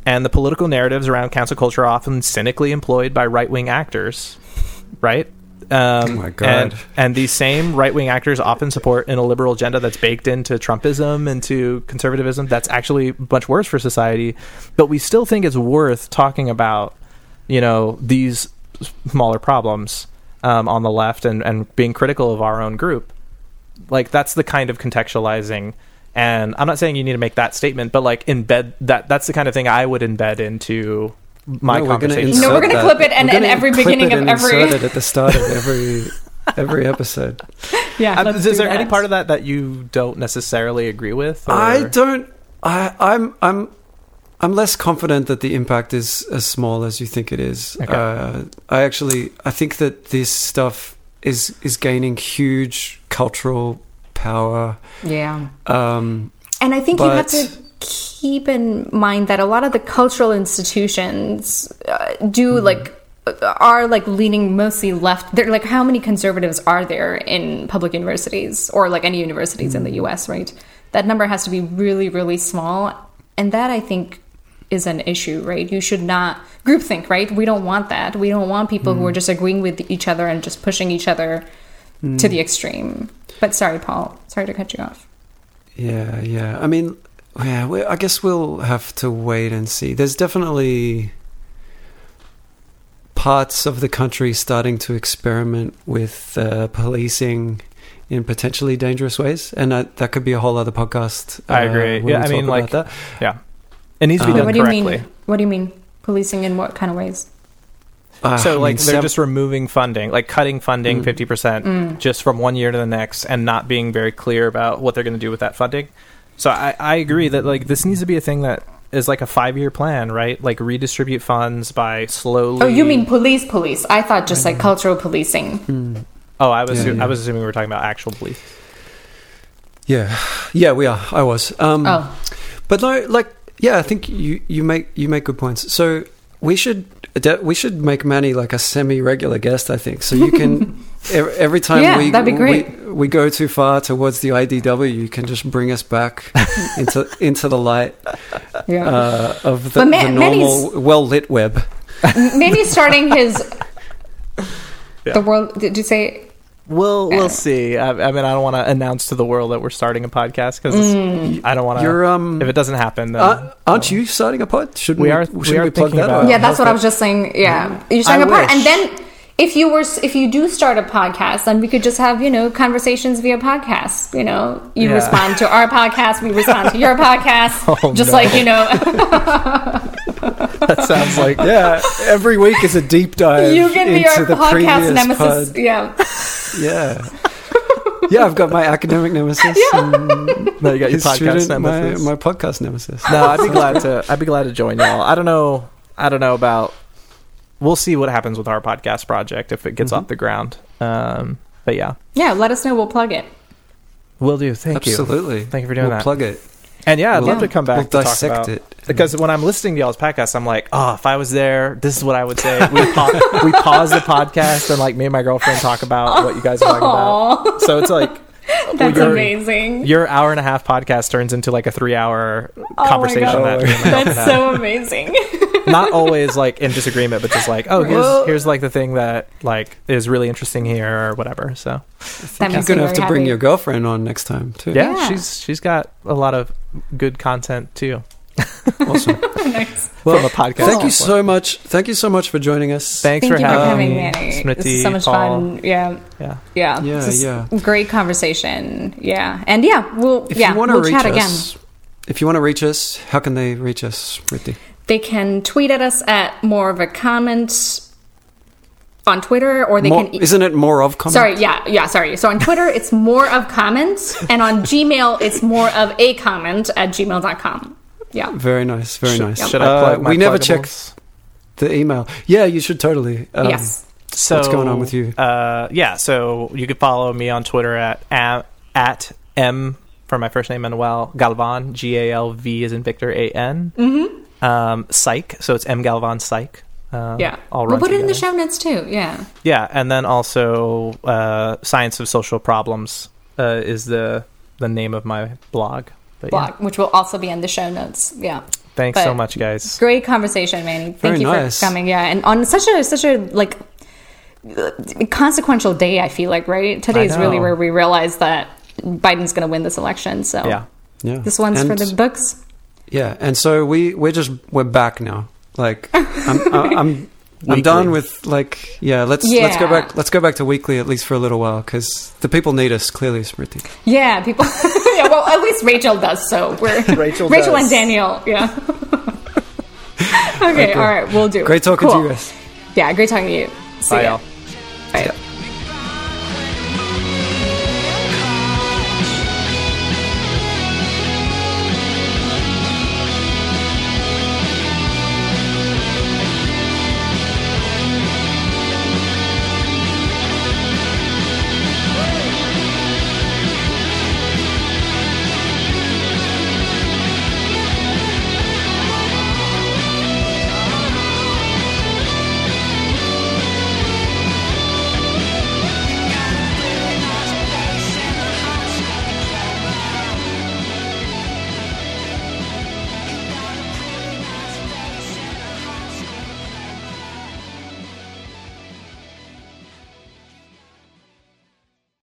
And the political narratives around cancel culture are often cynically employed by right wing actors, right? Um, Oh my God. And, and these same right wing actors often support an illiberal agenda that's baked into Trumpism, into conservatism, that's actually much worse for society. But we still think it's worth talking about, you know, these smaller problems um, on the left and, and being critical of our own group. Like, that's the kind of contextualizing. And I'm not saying you need to make that statement, but like embed that. That's the kind of thing I would embed into my No, we're gonna conversation. No, we're gonna clip it and- We're and gonna every clip beginning it of and every- insert it at the start of every every episode. yeah. Let's is do there any part of that that you don't necessarily agree with? or- I don't. I, I'm. I'm. I'm less confident that the impact is as small as you think it is. Okay. Uh, I actually. I think that this stuff is is gaining huge cultural power. Yeah. Um, And I think you have to keep in mind that a lot of the cultural institutions uh, do Mm-hmm. like are like leaning mostly left. They're like how many conservatives are there in public universities or like any universities in the Mm-hmm. U.S. Right? That number has to be really really small, and that I think is an issue. Right? You should not groupthink. Right? We don't want that. We don't want people who are Mm. just agreeing with each other and just pushing each other Mm. to the extreme. But sorry, Paul. Sorry to cut you off. Yeah, yeah. I mean, yeah. We, I guess we'll have to wait and see. There's definitely parts of the country starting to experiment with uh, policing in potentially dangerous ways, and that, that could be a whole other podcast. I uh, agree. when Yeah, we I mean, talk like- that. yeah, it needs to be Um, done what do you correctly. mean? What do you mean? Policing in what kind of ways? Uh, I So mean, like they're some- just removing funding, like cutting funding Mm. fifty percent just from one year to the next, and not being very clear about what they're going to do with that funding. So I, I agree that like this needs to be a thing that is like a five year plan, right? Like redistribute funds by slowly. Oh, you mean police, police? I thought just like cultural policing. Hmm. Oh, I was Yeah, yeah. I was assuming we were talking about actual police. Yeah, yeah, we are. I was. Um, Oh, But no, like, yeah, I think you, you make you make good points. So we should we should make Manny like a semi regular guest. I think so. You can every, every time Yeah, we that'd be great. We, we go too far towards the IDW, you can just bring us back into into the light yeah. uh, of the, Ma- the normal, well lit web. Maybe starting his. Yeah. The world. Did you say? We'll Uh, we'll see. I, I mean, I don't want to announce to the world that we're starting a podcast because Mm. I don't want to. um, If it doesn't happen, then uh, aren't you starting a pod? Shouldn't We we? are- Shouldn't we are we plug that about. Yeah, that's what I was just saying. Yeah, you're starting I a part, and then if you were, if you do start a podcast, then we could just have you know conversations via podcast. You know, you Yeah. respond to our podcast, we respond to your podcast, Oh, just no. like you know. that sounds like Yeah, every week is a deep dive you can be into our the podcast nemesis. pod. Yeah. Yeah. Yeah, I've got my academic nemesis. and no, you got your podcast student, my, nemesis. my podcast nemesis. no, I'd be glad to. I'd be glad to join y'all. I don't know. I don't know about. We'll see what happens with our podcast project if it gets Mm-hmm. off the ground. Um, but yeah, Yeah, let us know. We'll plug it. we'll do. Thank you. Absolutely. Thank you for doing we'll that. Plug it. And yeah, I'd love We'll- to come back we'll to talk dissect about it. because when I'm listening to y'all's podcast, I'm like, oh, if I was there, this is what I would say. We pa- we pause the podcast and like me and my girlfriend talk about what you guys are talking about. So it's like That's your- amazing. your hour and a half podcast turns into like a three hour Oh my conversation God. that me my girlfriend That's so amazing. not always like in disagreement, but just like, oh, here's Well- here's like the thing that like is really interesting here or whatever. So that You're makes me gonna have very to bring your girlfriend on next time too. yeah, Yeah. she's she's got a lot of good content too Awesome. Nice. from a podcast. Thank you so much. Thank you so much for joining us. Thanks Thank for you for having having me, me, Manny. Smriti, This is so much Paul. fun. Yeah. Yeah. Yeah. Yeah, yeah. Great conversation. Yeah. And yeah, we'll If yeah, you want to we'll reach chat us, again. if you want to reach us, how can they reach us, Ritti? They can tweet at us at more of a comment on Twitter or they More, can e- isn't it more of comment? Sorry, yeah, yeah, sorry. So on Twitter, it's more of comments, and on Gmail, it's more of a comment at gmail.com. Yeah. Very nice. Very nice. Should I Uh, plug my we never pluggables? check the email. Yeah, you should totally. Um, yes. So What's going on with you? Uh, yeah, so you could follow me on Twitter at at, at m for my first name Manuel Galvan G A L V is in Victor A N. Mm-hmm. Um, Psych, so it's M Galvan Psych. Uh, Yeah. all We'll run put it in the show notes too. Yeah. Yeah, and then also uh, Science of Social Problems uh, is the the name of my blog. But yeah, Blog, which will also be in the show notes. Yeah. thanks so much, guys. Great conversation, Manny. Thank Very you nice. for coming. Yeah. And on such a, such a, like, consequential day, I feel like, right? Today is really where we realize that Biden's going to win this election. So Yeah, Yeah. this one's for the books. Yeah, and so we we're just we're back now. Like I'm I'm I'm, I'm done with like yeah. Let's let's go back. Let's go back to weekly at least for a little while because the people need us clearly, Smriti. Yeah, people. yeah, well, at least Rachel does. So we're Rachel Rachel does. and Daniel. Yeah. okay, All right. We'll do. Great talking to you guys. Yeah. Great talking to you. See bye ya. y'all. Bye.